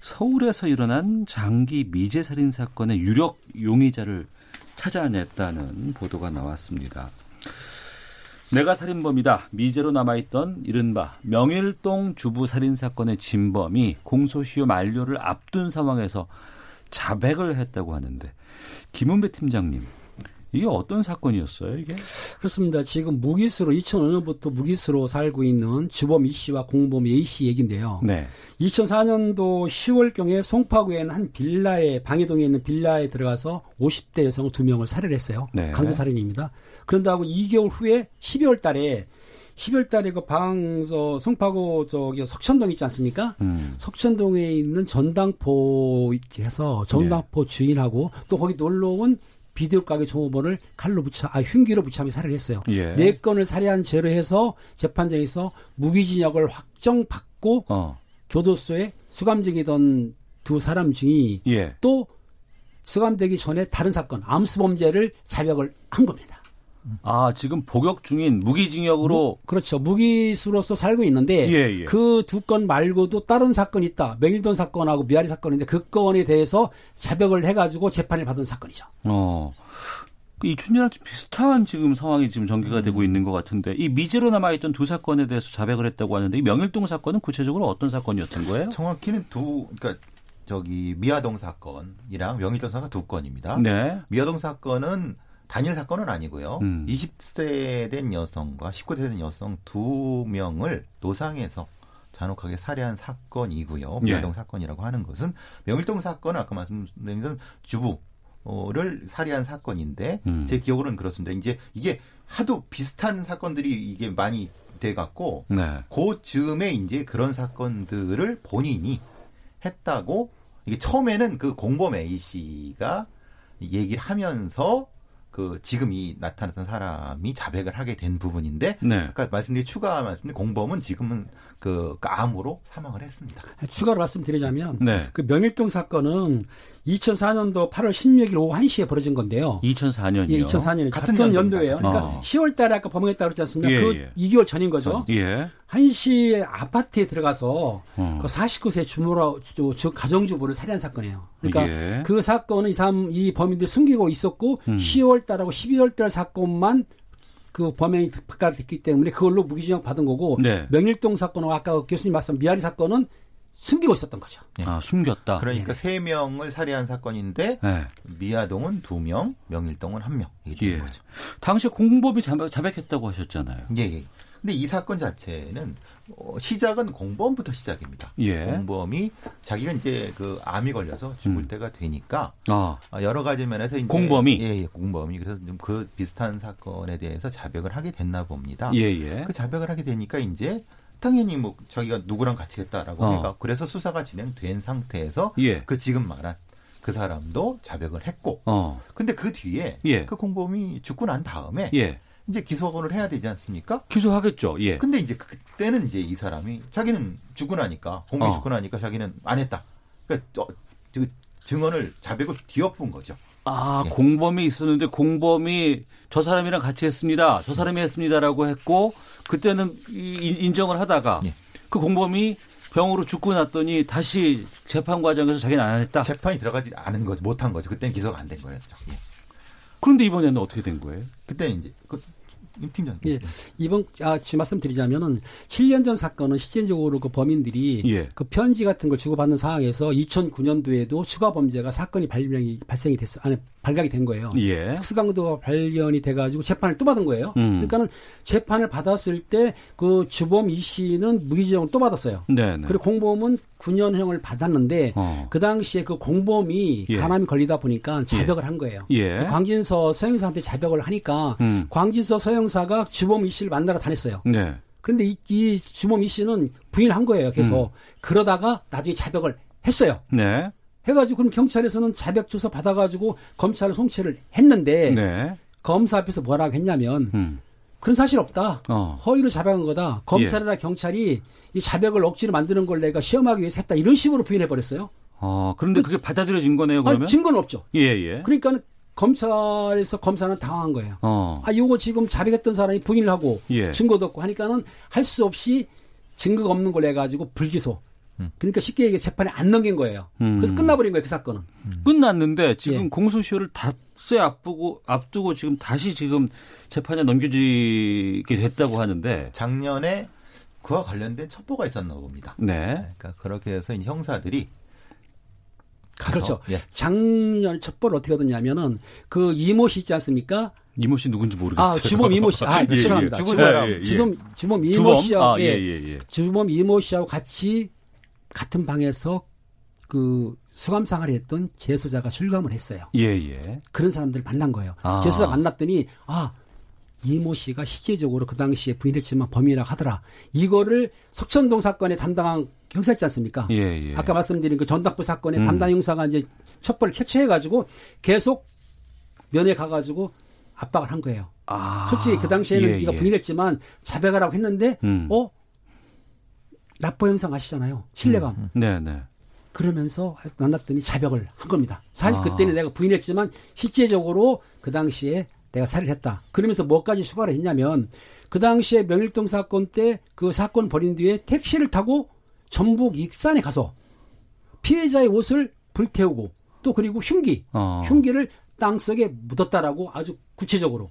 서울에서 일어난 장기 미제 살인 사건의 유력 용의자를 찾아냈다는 보도가 나왔습니다. 내가 살인범이다. 미제로 남아있던 이른바 명일동 주부 살인 사건의 진범이 공소시효 만료를 앞둔 상황에서 자백을 했다고 하는데 김은배 팀장님 이게 어떤 사건이었어요, 이게? 그렇습니다. 지금 무기수로 2005년부터 무기수로 살고 있는 주범 이 씨와 공범 A 씨 얘긴데요. 네. 2004년도 10월경에 송파구에 있는 한 빌라에 방해동에 있는 빌라에 들어가서 50대 여성 두 명을 살해를 했어요. 네. 강도 살인입니다. 그런다고 2개월 후에 12월 달에 12월 달에 그 방서 송파구 저기 석천동 있지 않습니까? 음. 석천동에 있는 전당포 해서 전당포 네. 주인하고 또 거기 놀러 온 비디오 가게 종업원을 칼로 붙여, 아, 흉기로 붙여서 살해를 했어요. 예. 네 건을 살해한 죄로 해서 재판장에서 무기징역을 확정받고 어. 교도소에 수감중이던 두 사람 중이 예. 또 수감되기 전에 다른 사건, 암수 범죄를 자백을 한 겁니다. 아, 지금 복역 중인 무기징역으로 그렇죠. 무기수로서 살고 있는데 예, 예. 그두 건 말고도 다른 사건 이 있다. 명일돈 사건하고 미아리 사건인데 그 건에 대해서 자백을 해가지고 재판을 받은 사건이죠. 어. 그 이춘재랑 좀 비슷한 지금 상황이 지금 전개가 되고 있는 것 같은데 이 미제로 남아있던 두 사건에 대해서 자백을 했다고 하는데 이 명일동 사건은 구체적으로 어떤 사건이었던 거예요? 정확히는 두 그러니까 저기 미아동 사건이랑 명의동 사건 두 건입니다. 네. 미아동 사건은 단일 사건은 아니고요. 음. 20세 된 여성과 19세 된 여성 두 명을 노상에서 잔혹하게 살해한 사건이고요. 예. 미아동 사건이라고 하는 것은 명일동 사건은 아까 말씀드린 건 주부 를 살해한 사건인데 음. 제 기억으로는 그렇습니다. 이제 이게 하도 비슷한 사건들이 이게 많이 돼 갖고 네. 그 즈음에 이제 그런 사건들을 본인이 했다고 이게 처음에는 그 공범 A 씨가 얘기를 하면서 그 지금 이 나타났던 사람이 자백을 하게 된 부분인데 네. 아까 말씀드린 추가 말씀드린 공범은 지금은 그 암으로 사망을 했습니다. 추가로 말씀드리자면 네. 그 명일동 사건은 2004년도 8월 16일 오후 1시에 벌어진 건데요. 2004년이요. 예, 2004년에 같은 같은. 연도예요. 그러니까 어. 10월 달에 아까 범행했다고 그랬지 않습니까? 예, 그 예. 2개월 전인 거죠. 예. 1시에 아파트에 들어가서 어. 그 49세 주무라 주- 주- 가정주부를 살해한 사건이에요. 그러니까 예. 그 사건은 이 사람 이 범인들 숨기고 있었고 음. 10월 달하고 12월 달 사건만 그 범행이 발각됐기 때문에 그걸로 무기징역 받은 거고 네. 명일동 사건은 아까 교수님 말씀 미아리 사건은 숨기고 있었던 거죠. 아, 숨겼다. 그러니까 세 명을 살해한 사건인데 네. 미아동은 두 명, 명일동은 한 명. 이게 되는 예. 거죠. 당시 공범이 자백, 자백 했다고 하셨잖아요. 예, 예. 근데 이 사건 자체는 어, 시작은 공범부터 시작입니다. 예. 공범이 자기가 이제 그 암이 걸려서 죽을 음. 때가 되니까 아, 아, 여러 가지 면에서 이제 공범이? 예, 예, 공범이 그래서 좀 그 비슷한 사건에 대해서 자백을 하게 됐나 봅니다. 예, 예. 그 자백을 하게 되니까 이제 당연히 뭐 자기가 누구랑 같이 했다라고 어. 하니까 그래서 수사가 진행된 상태에서 예. 그 지금 말한 그 사람도 자백을 했고 어, 근데 그 뒤에 예. 그 공범이 죽고 난 다음에 예. 이제 기소를 해야 되지 않습니까? 기소하겠죠. 예. 근데 이제 그때는 이제 이 사람이 자기는 죽고 나니까 공범이 어. 죽고 나니까 자기는 안 했다. 그러니까 어, 그 증언을 자백을 뒤엎은 거죠. 아, 예. 공범이 있었는데 공범이 저 사람이랑 같이 했습니다. 저 사람이 했습니다라고 했고 그때는 이- 인정을 하다가 예. 그 공범이 병으로 죽고 났더니 다시 재판 과정에서 자기는 안 했다. 재판이 들어가지 않은 거죠. 못한 거죠. 그때는 기소가 안 된 거였죠. 예. 그런데 이번에는 어떻게 된 거예요? 그때는 이제 그, 임 팀장님. 예. 이번 아 지금 말씀드리자면은 7년 전 사건은 실질적으로 그 범인들이 예. 그 편지 같은 걸 주고받는 상황에서 2009년도에도 추가 범죄가 사건이 발명이 발생이 됐어 아니 발각이 된 거예요. 예. 특수강도가 발견이 돼가지고 재판을 또 받은 거예요. 음. 그러니까는 재판을 받았을 때 그 주범 이 씨는 무기징역을 또 받았어요. 네, 네. 그리고 공범은 9년형을 받았는데 어. 그 당시에 그 공범이 예. 간암이 걸리다 보니까 자백을 한 거예요. 예. 광진서 서영사한테 자백을 하니까 음. 광진서 서영사가 주범 이 씨를 만나러 다녔어요. 네. 그런데 이, 이 주범 이 씨는 부인한 거예요. 계속 음. 그러다가 나중에 자백을 했어요. 네. 해가지고 그럼 경찰에서는 자백 조사 받아가지고 검찰에 송치를 했는데 네. 검사 앞에서 뭐라고 했냐면 음. 그런 사실 없다. 어. 허위로 자백한 거다. 검찰이나 경찰이 이 자백을 억지로 만드는 걸 내가 시험하기 위해서 했다. 이런 식으로 부인해 버렸어요. 어, 그런데 그게 받아들여진 거네요, 그러면? 아니, 증거는 없죠. 예, 예. 그러니까 검찰에서 검사는 당황한 거예요. 어. 아, 요거 지금 자백했던 사람이 부인을 하고 예. 증거도 없고 하니까는 할 수 없이 증거가 없는 걸 해가지고 불기소. 그러니까 쉽게 얘기해 재판에 안 넘긴 거예요. 음. 그래서 끝나버린 거예요, 그 사건은. 끝났는데 지금 예. 공소시효를 닷새 앞두고 앞두고 지금 다시 지금 재판에 넘겨지게 됐다고 하는데 작년에 그와 관련된 첩보가 있었나 봅니다. 네. 그러니까 그렇게 해서 형사들이 가서, 그렇죠. 예. 작년 첩보를 어떻게 얻었냐면은 그 이모 씨 있지 않습니까? 이모 씨 누군지 모르겠어요. 아, 주범 이모 씨. 아, 예, 예. 죄송합니다. 죽은 예, 사람. 예, 예. 주범, 주범 이모 주범? 씨하고 아, 예, 예, 예. 주범 이모 씨하고 같이 같은 방에서 그 수감상을 했던 재소자가 출감을 했어요. 예, 예. 그런 사람들을 만난 거예요. 아. 재소자 만났더니 아 이모 씨가 실제적으로 그 당시에 부인했지만 범인이라고 하더라. 이거를 석천동 사건에 담당한 형사 있지 않습니까? 예, 예. 아까 말씀드린 그 전당포 사건의 음. 담당 형사가 이제 첩보를 캐치해가지고 계속 면회 가가지고 압박을 한 거예요. 아. 솔직히 그 당시에는 예, 네가 예. 부인했지만 자백하라고 했는데 음. 어 납보 형상 아시잖아요. 신뢰감. 네, 네. 그러면서 만났더니 자백을 한 겁니다. 사실 아. 그때는 내가 부인했지만 실제적으로 그 당시에 내가 살해를 했다. 그러면서 뭐까지 추가를 했냐면 그 당시에 명일동 사건 때 그 사건 벌인 뒤에 택시를 타고 전북 익산에 가서 피해자의 옷을 불태우고 또 그리고 흉기, 어. 흉기를 땅 속에 묻었다라고 아주 구체적으로.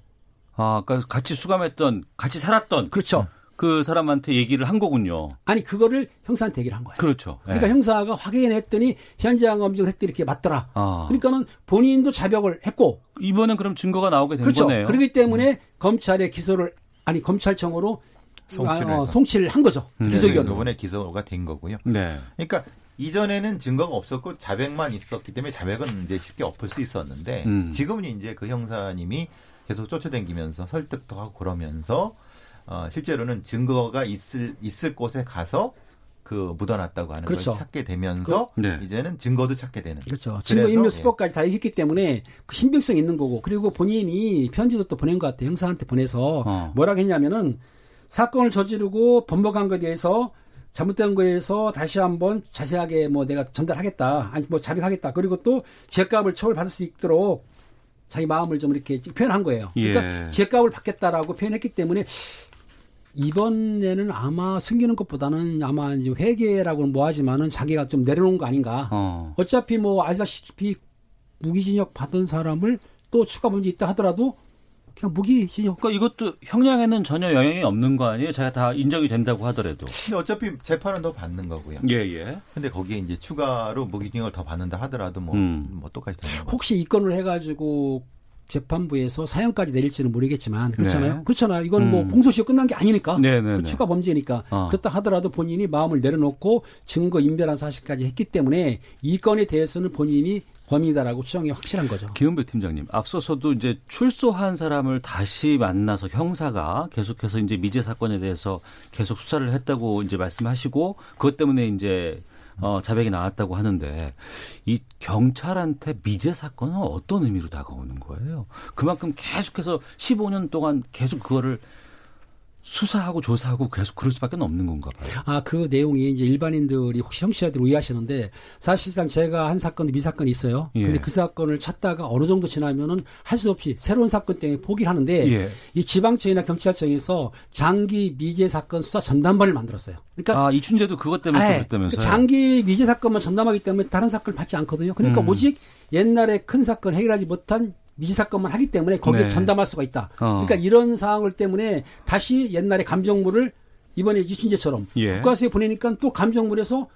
아, 그러니까 같이 수감했던, 같이 살았던 그렇죠. 그 사람한테 얘기를 한 거군요. 아니 그거를 형사한테 얘기를 한 거예요. 그렇죠. 예. 그러니까 형사가 확인했더니 현장 검증을 했더니 이렇게 맞더라. 아. 그러니까는 본인도 자백을 했고 이번엔 그럼 증거가 나오게 된 그렇죠. 거네요. 음. 그렇기 때문에 검찰에 기소를 아니 검찰청으로 송치를 아, 어. 송치를 한 거죠. 음. 그래서 기소견으로. 이번에 기소가 된 거고요. 네. 그러니까 이전에는 증거가 없었고 자백만 있었기 때문에 자백은 이제 쉽게 엎을 수 있었는데 음. 지금은 이제 그 형사님이 계속 쫓아다니면서 설득도 하고 그러면서 어, 실제로는 증거가 있을 있을 곳에 가서 그 묻어놨다고 하는 그렇죠. 걸 찾게 되면서 그- 네. 이제는 증거도 찾게 되는. 그렇죠. 증거 인멸 예. 수법까지 다 했기 때문에 그 신빙성이 있는 거고 그리고 본인이 편지도 또 보낸 것 같아요. 형사한테 보내서 어. 뭐라고 했냐면은 사건을 저지르고 번복한 것에 대해서 잘못된 거에 대해서 다시 한번 자세하게 뭐 내가 전달하겠다. 아니 뭐 자백하겠다. 그리고 또 죄값을 처벌받을 수 있도록 자기 마음을 좀 이렇게 표현한 거예요. 그러니까 예. 죄값을 받겠다라고 표현했기 때문에 이번에는 아마 숨기는 것보다는 아마 이제 회계라고는 뭐 하지만은 자기가 좀 내려놓은 거 아닌가. 어. 어차피 뭐 아시다시피 무기징역 받은 사람을 또 추가 범죄 있다 하더라도 그냥 무기징역. 그러니까 이것도 형량에는 전혀 영향이 없는 거 아니에요? 제가 다 인정이 된다고 하더라도. 근데 어차피 재판은 더 받는 거고요. 예, 예. 근데 거기에 이제 추가로 무기징역을 더 받는다 하더라도 뭐, 음. 뭐 똑같이 되는 거. 혹시 이 건을 해가지고 재판부에서 사형까지 내릴지는 모르겠지만 그렇잖아요. 네. 그렇잖아요. 이건 뭐 음. 공소시효 끝난 게 아니니까 네, 네, 그 네. 추가 범죄니까 어. 그렇다 하더라도 본인이 마음을 내려놓고 증거 인멸한 사실까지 했기 때문에 이 건에 대해서는 본인이 범인이다라고 추정이 확실한 거죠. 김은배 팀장님, 앞서서도 이제 출소한 사람을 다시 만나서 형사가 계속해서 이제 미제 사건에 대해서 계속 수사를 했다고 이제 말씀하시고 그것 때문에 이제 어, 자백이 나왔다고 하는데 이 경찰한테 미제 사건은 어떤 의미로 다가오는 거예요? 그만큼 계속해서 15년 동안 계속 그거를 수사하고 조사하고 계속 그럴 수밖에 없는 건가 봐요. 아, 그 내용이 이제 일반인들이 혹시 형식자들이 오해하시는데 사실상 제가 한 사건도 미사건이 있어요. 예. 근데 그 사건을 찾다가 어느 정도 지나면은 할 수 없이 새로운 사건 때문에 포기를 하는데 예. 이 지방청이나 경찰청에서 장기 미제 사건 수사 전담반을 만들었어요. 그러니까 아, 이춘재도 그것 때문에 아, 그랬다면서요? 그 장기 미제 사건만 전담하기 때문에 다른 사건을 받지 않거든요. 그러니까 음. 오직 옛날에 큰 사건 해결하지 못한 미제 사건만 하기 때문에 거기에 네. 전담할 수가 있다. 어. 그러니까 이런 상황을 때문에 다시 옛날에 감정물을 이번에 이춘재처럼 예. 국가수에 보내니까 또 감정물에서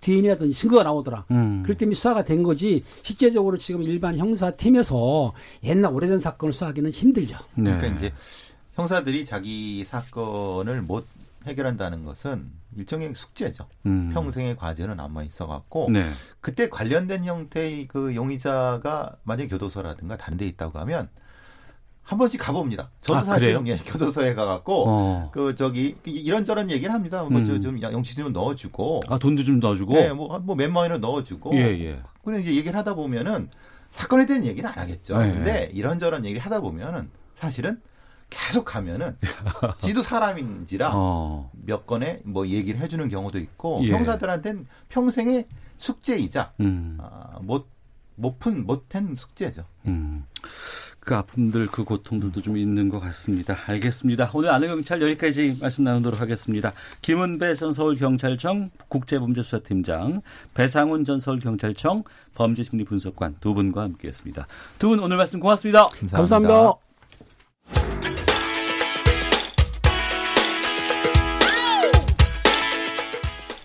DNA라든지 증거가 나오더라. 음. 그렇기 때문에 수사가 된 거지 실제적으로 지금 일반 형사팀에서 옛날 오래된 사건을 수사하기는 힘들죠. 네. 그러니까 이제 형사들이 자기 사건을 못 해결한다는 것은 일종의 숙제죠. 음. 평생의 과제는 남아 있어 갖고 네. 그때 관련된 형태의 그 용의자가 만약 에 교도소라든가 다른 데 있다고 하면 한 번씩 가봅니다. 저도 아, 사실은 예, 교도소에 가갖고 어. 그 저기 이런저런 얘기를 합니다. 음. 뭐좀 영치 좀 넣어주고, 아, 돈도 좀 넣어주고. 네, 뭐뭐 몇만 원을 넣어주고, 예, 예. 그런 이제 얘기를 하다 보면은 사건에 대한 얘기는 안 하겠죠. 네. 근데 이런저런 얘기를 하다 보면은 사실은 계속 가면은 지도 사람인지라 어. 몇 건의 뭐 얘기를 해주는 경우도 있고 예. 형사들한테는 평생의 숙제이자 음. 아, 못 못푼 못한 숙제죠. 음. 그 아픔들, 그 고통들도 좀 있는 것 같습니다. 알겠습니다. 오늘 아는 경찰 여기까지 말씀 나누도록 하겠습니다. 김은배 전 서울경찰청 국제범죄수사팀장, 배상훈 전 서울경찰청 범죄심리분석관 두 분과 함께했습니다. 두 분 오늘 말씀 고맙습니다. 감사합니다.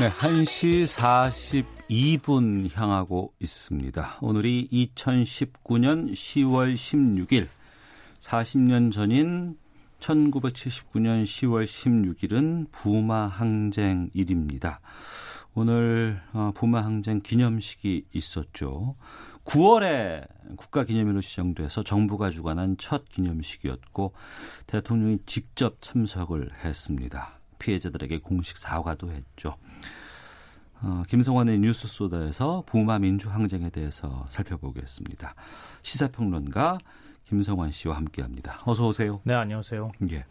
네, 1시 42분 향하고 있습니다. 오늘이 2019년 10월 16일, 40년 전인 1979년 10월 16일은 부마 항쟁일입니다. 오늘 어, 부마 항쟁 기념식이 있었죠. 9월에 국가기념일로 지정돼서 정부가 주관한 첫 기념식이었고 대통령이 직접 참석을 했습니다. 피해자들에게 공식 사과도 했죠. 어, 김성환의 뉴스 소다에서 부마 민주항쟁에 대해서 살펴보겠습니다. 시사평론가 김성환 씨와 함께합니다. 어서 오세요. 네, 안녕하세요. 예.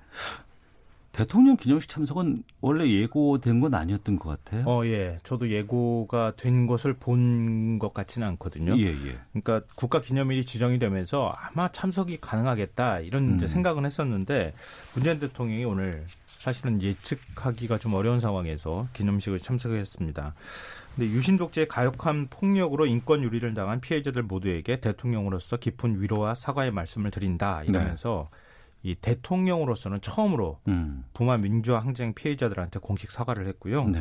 대통령 기념식 참석은 원래 예고된 건 아니었던 것 같아요. 어, 예. 저도 예고가 된 것을 본 것 같지는 않거든요. 예, 예. 그러니까 국가 기념일이 지정이 되면서 아마 참석이 가능하겠다 이런 음. 생각은 했었는데 문재인 대통령이 오늘 사실은 예측하기가 좀 어려운 상황에서 기념식을 참석했습니다. 근데 유신 독재의 가혹한 폭력으로 인권 유리를 당한 피해자들 모두에게 대통령으로서 깊은 위로와 사과의 말씀을 드린다 이러면서 이 대통령으로서는 처음으로 음. 부마 민주화 항쟁 피해자들한테 공식 사과를 했고요. 네.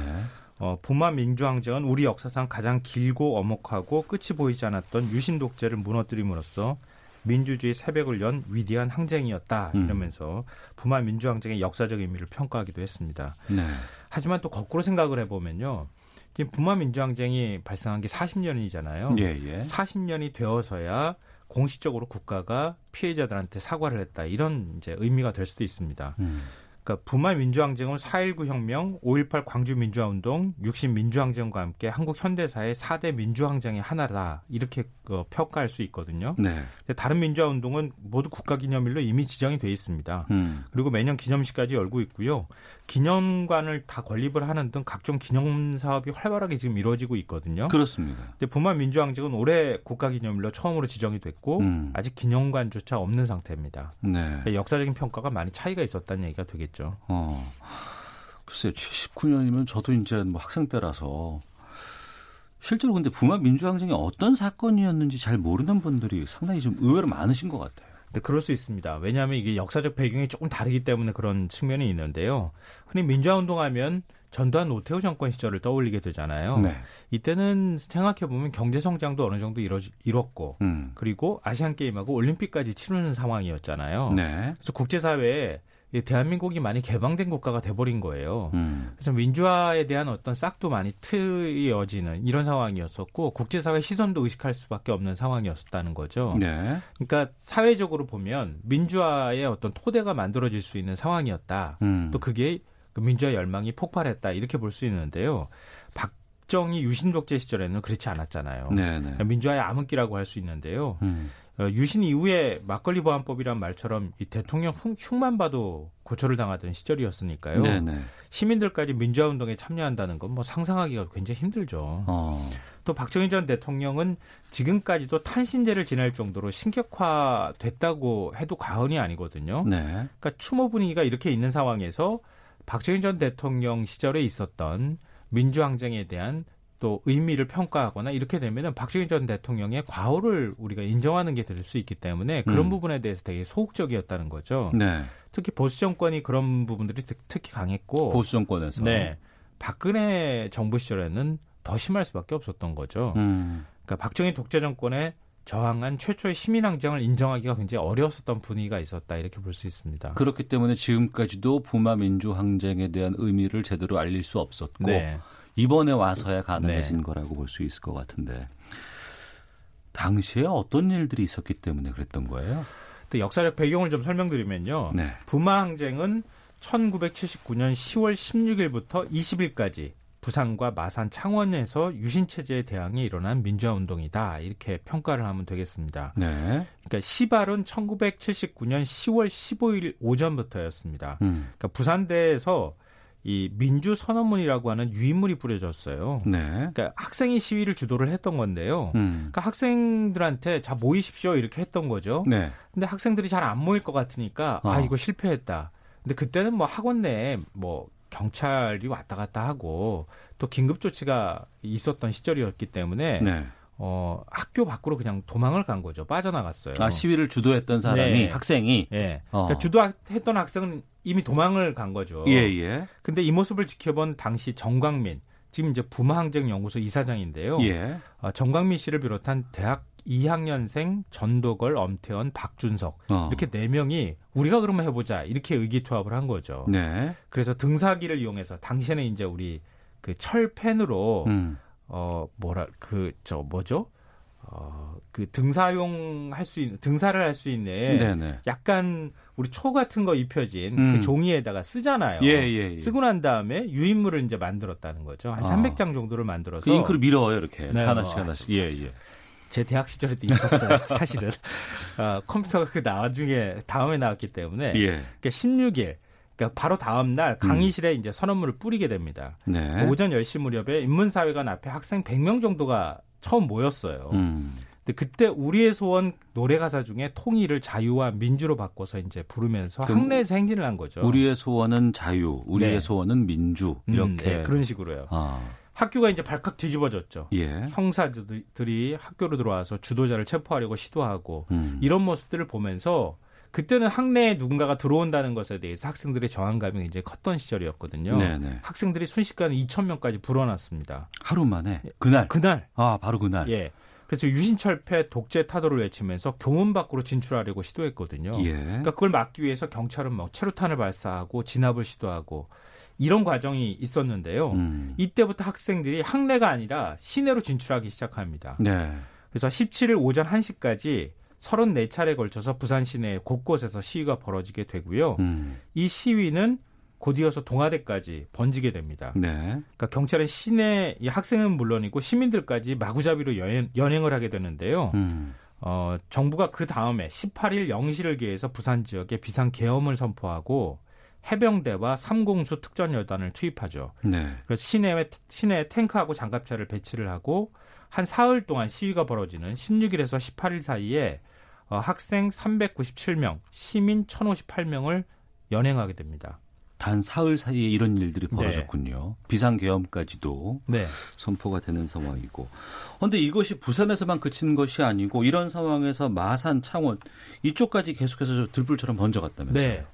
어, 부마 민주항쟁은 우리 역사상 가장 길고 엄혹하고 끝이 보이지 않았던 유신 독재를 무너뜨림으로써 민주주의 새벽을 연 위대한 항쟁이었다 음. 이러면서 부마 민주항쟁의 역사적 의미를 평가하기도 했습니다. 네. 하지만 또 거꾸로 생각을 해보면요. 지금 부마 민주항쟁이 발생한 게 40년이잖아요. 예, 예. 40년이 되어서야 공식적으로 국가가 피해자들한테 사과를 했다 이런 이제 의미가 될 수도 있습니다. 음. 그러니까 부마 민주항쟁은 4.19 혁명, 5.18 광주 민주화운동, 60 민주항쟁과 함께 한국 현대사의 4대 민주항쟁의 하나다 이렇게 어, 평가할 수 있거든요. 네. 근데 다른 민주화운동은 모두 국가기념일로 이미 지정이 돼 있습니다. 음. 그리고 매년 기념식까지 열고 있고요. 기념관을 다 건립을 하는 등 각종 기념 사업이 활발하게 지금 이루어지고 있거든요. 그렇습니다. 근데 부마 민주항쟁은 올해 국가기념일로 처음으로 지정이 됐고 음. 아직 기념관조차 없는 상태입니다. 네. 그러니까 역사적인 평가가 많이 차이가 있었다는 얘기가 되겠죠. 어. 글쎄요, 79년이면 저도 이제 뭐 학생 때라서 실제로 근데 부마 민주항쟁이 어떤 사건이었는지 잘 모르는 분들이 상당히 좀 의외로 많으신 것 같아요. 네, 그럴 수 있습니다. 왜냐하면 이게 역사적 배경이 조금 다르기 때문에 그런 측면이 있는데요. 흔히 민주화 운동하면 전두환 노태우 정권 시절을 떠올리게 되잖아요. 네. 이때는 생각해 보면 경제 성장도 어느 정도 이뤄, 이뤘고 음. 그리고 아시안 게임하고 올림픽까지 치르는 상황이었잖아요. 네. 그래서 국제 사회에 대한민국이 많이 개방된 국가가 돼버린 거예요. 음. 그래서 민주화에 대한 어떤 싹도 많이 트여지는 이런 상황이었었고 국제사회 시선도 의식할 수밖에 없는 상황이었다는 거죠. 네. 그러니까 사회적으로 보면 민주화의 어떤 토대가 만들어질 수 있는 상황이었다. 음. 또 그게 그 민주화 열망이 폭발했다 이렇게 볼 수 있는데요. 박정희 유신 독재 시절에는 그렇지 않았잖아요. 네, 네. 그러니까 민주화의 암흑기라고 할 수 있는데요. 음. 어, 유신 이후에 막걸리 보안법이란 말처럼 이 대통령 흉만 봐도 고초를 당하던 시절이었으니까요. 네네. 시민들까지 민주화 운동에 참여한다는 건 뭐 상상하기가 굉장히 힘들죠. 어. 또 박정희 전 대통령은 지금까지도 탄신제를 지낼 정도로 신격화됐다고 해도 과언이 아니거든요. 네. 그러니까 추모 분위기가 이렇게 있는 상황에서 박정희 전 대통령 시절에 있었던 민주항쟁에 대한 또 의미를 평가하거나 이렇게 되면은 박정희 전 대통령의 과오를 우리가 인정하는 게 될 수 있기 때문에 그런 음. 부분에 대해서 되게 소극적이었다는 거죠. 네. 특히 보수 정권이 그런 부분들이 특히 강했고 보수 정권에서 네. 박근혜 정부 시절에는 더 심할 수밖에 없었던 거죠. 음. 그러니까 박정희 독재 정권에 저항한 최초의 시민항쟁을 인정하기가 굉장히 어려웠었던 분위기가 있었다 이렇게 볼 수 있습니다. 그렇기 때문에 지금까지도 부마 민주항쟁에 대한 의미를 제대로 알릴 수 없었고 네. 이번에 와서야 가능해진 네. 거라고 볼 수 있을 것 같은데 당시에 어떤 일들이 있었기 때문에 그랬던 거예요? 역사적 배경을 좀 설명드리면요. 네. 부마 항쟁은 1979년 10월 16일부터 20일까지 부산과 마산 창원에서 유신 체제에 대항해 일어난 민주화 운동이다 이렇게 평가를 하면 되겠습니다. 네. 그러니까 시발은 1979년 10월 15일 오전부터였습니다. 음. 그러니까 부산대에서 이 민주 선언문이라고 하는 유인물이 뿌려졌어요. 네. 그러니까 학생이 시위를 주도를 했던 건데요. 음. 그러니까 학생들한테 자 모이십시오 이렇게 했던 거죠. 네. 근데 학생들이 잘 안 모일 것 같으니까 어. 아 이거 실패했다. 근데 그때는 뭐 학원 내에 뭐 경찰이 왔다 갔다 하고 또 긴급 조치가 있었던 시절이었기 때문에 네. 어, 학교 밖으로 그냥 도망을 간 거죠. 빠져나갔어요. 아, 시위를 주도했던 사람이 네. 학생이 예. 어. 그러니까 주도했던 학생은 이미 도망을 간 거죠. 예, 예. 근데 이 모습을 지켜본 당시 정광민 지금 이제 부마항쟁연구소 이사장인데요. 예. 어, 정광민 씨를 비롯한 대학 2학년생 전도걸, 엄태원, 박준석 어. 이렇게 네 명이 우리가 그러면 해보자 이렇게 의기투합을 한 거죠. 네. 그래서 등사기를 이용해서 당시에는 이제 우리 그 철펜으로 음. 어 뭐라 그 저 뭐죠? 어, 그 등사용 할 수 있는 등사를 할 수 있는 네네. 약간 우리 초 같은 거 입혀진 그 음. 그 종이에다가 쓰잖아요. 예, 예, 예. 쓰고 난 다음에 유인물을 이제 만들었다는 거죠. 한 아. 300장 정도를 만들어서 그 잉크를 밀어요 이렇게 네, 하나씩 어. 하나씩. 예, 예. 제 대학 시절에도 있었어요. 사실은 어, 컴퓨터가 그 나중에 다음에 나왔기 때문에 예. 그러니까 16일 그러니까 바로 다음 날 음. 강의실에 음. 이제 선언문을 뿌리게 됩니다. 네. 오전 10시 무렵에 인문사회관 앞에 학생 100명 정도가 처음 모였어요. 음. 근데 그때 우리의 소원 노래 가사 중에 통일을 자유와 민주로 바꿔서 이제 부르면서 학내에서 행진을 한 거죠. 우리의 소원은 자유, 우리의 네. 소원은 민주 음, 이렇게 음, 네, 그런 식으로요. 아. 학교가 이제 발칵 뒤집어졌죠. 예. 형사들이 학교로 들어와서 주도자를 체포하려고 시도하고 음. 이런 모습들을 보면서 그때는 학내에 누군가가 들어온다는 것에 대해서 학생들의 저항감이 굉장히 컸던 시절이었거든요. 네네. 학생들이 순식간에 2천 명까지 불어났습니다. 하루 만에 그날 그날 아 바로 그날 예. 그래서 유신철폐 독재 타도를 외치면서 교문 밖으로 진출하려고 시도했거든요. 예. 그러니까 그걸 막기 위해서 경찰은 뭐 체류탄을 발사하고 진압을 시도하고 이런 과정이 있었는데요. 음. 이때부터 학생들이 학내가 아니라 시내로 진출하기 시작합니다. 네. 그래서 17일 오전 1시까지 34차례에 걸쳐서 부산 시내 곳곳에서 시위가 벌어지게 되고요. 음. 이 시위는 곧이어서 동아대까지 번지게 됩니다. 네. 그러니까 경찰은 시내 학생은 물론이고 시민들까지 마구잡이로 여행, 연행을 하게 되는데요. 음. 어, 정부가 그 다음에 18일 0시를 기해서 부산 지역에 비상 계엄을 선포하고 해병대와 삼공수 특전여단을 투입하죠. 네. 그래서 시내에 시내에 탱크하고 장갑차를 배치를 하고 한 사흘 동안 시위가 벌어지는 16일에서 18일 사이에 어, 학생 397명, 시민 1058명을 연행하게 됩니다. 단 사흘 사이에 이런 일들이 네. 벌어졌군요. 네. 비상계엄까지도 네. 선포가 되는 상황이고. 그런데 이것이 부산에서만 그치는 것이 아니고 이런 상황에서 마산, 창원 이쪽까지 계속해서 들불처럼 번져갔다면서요? 네.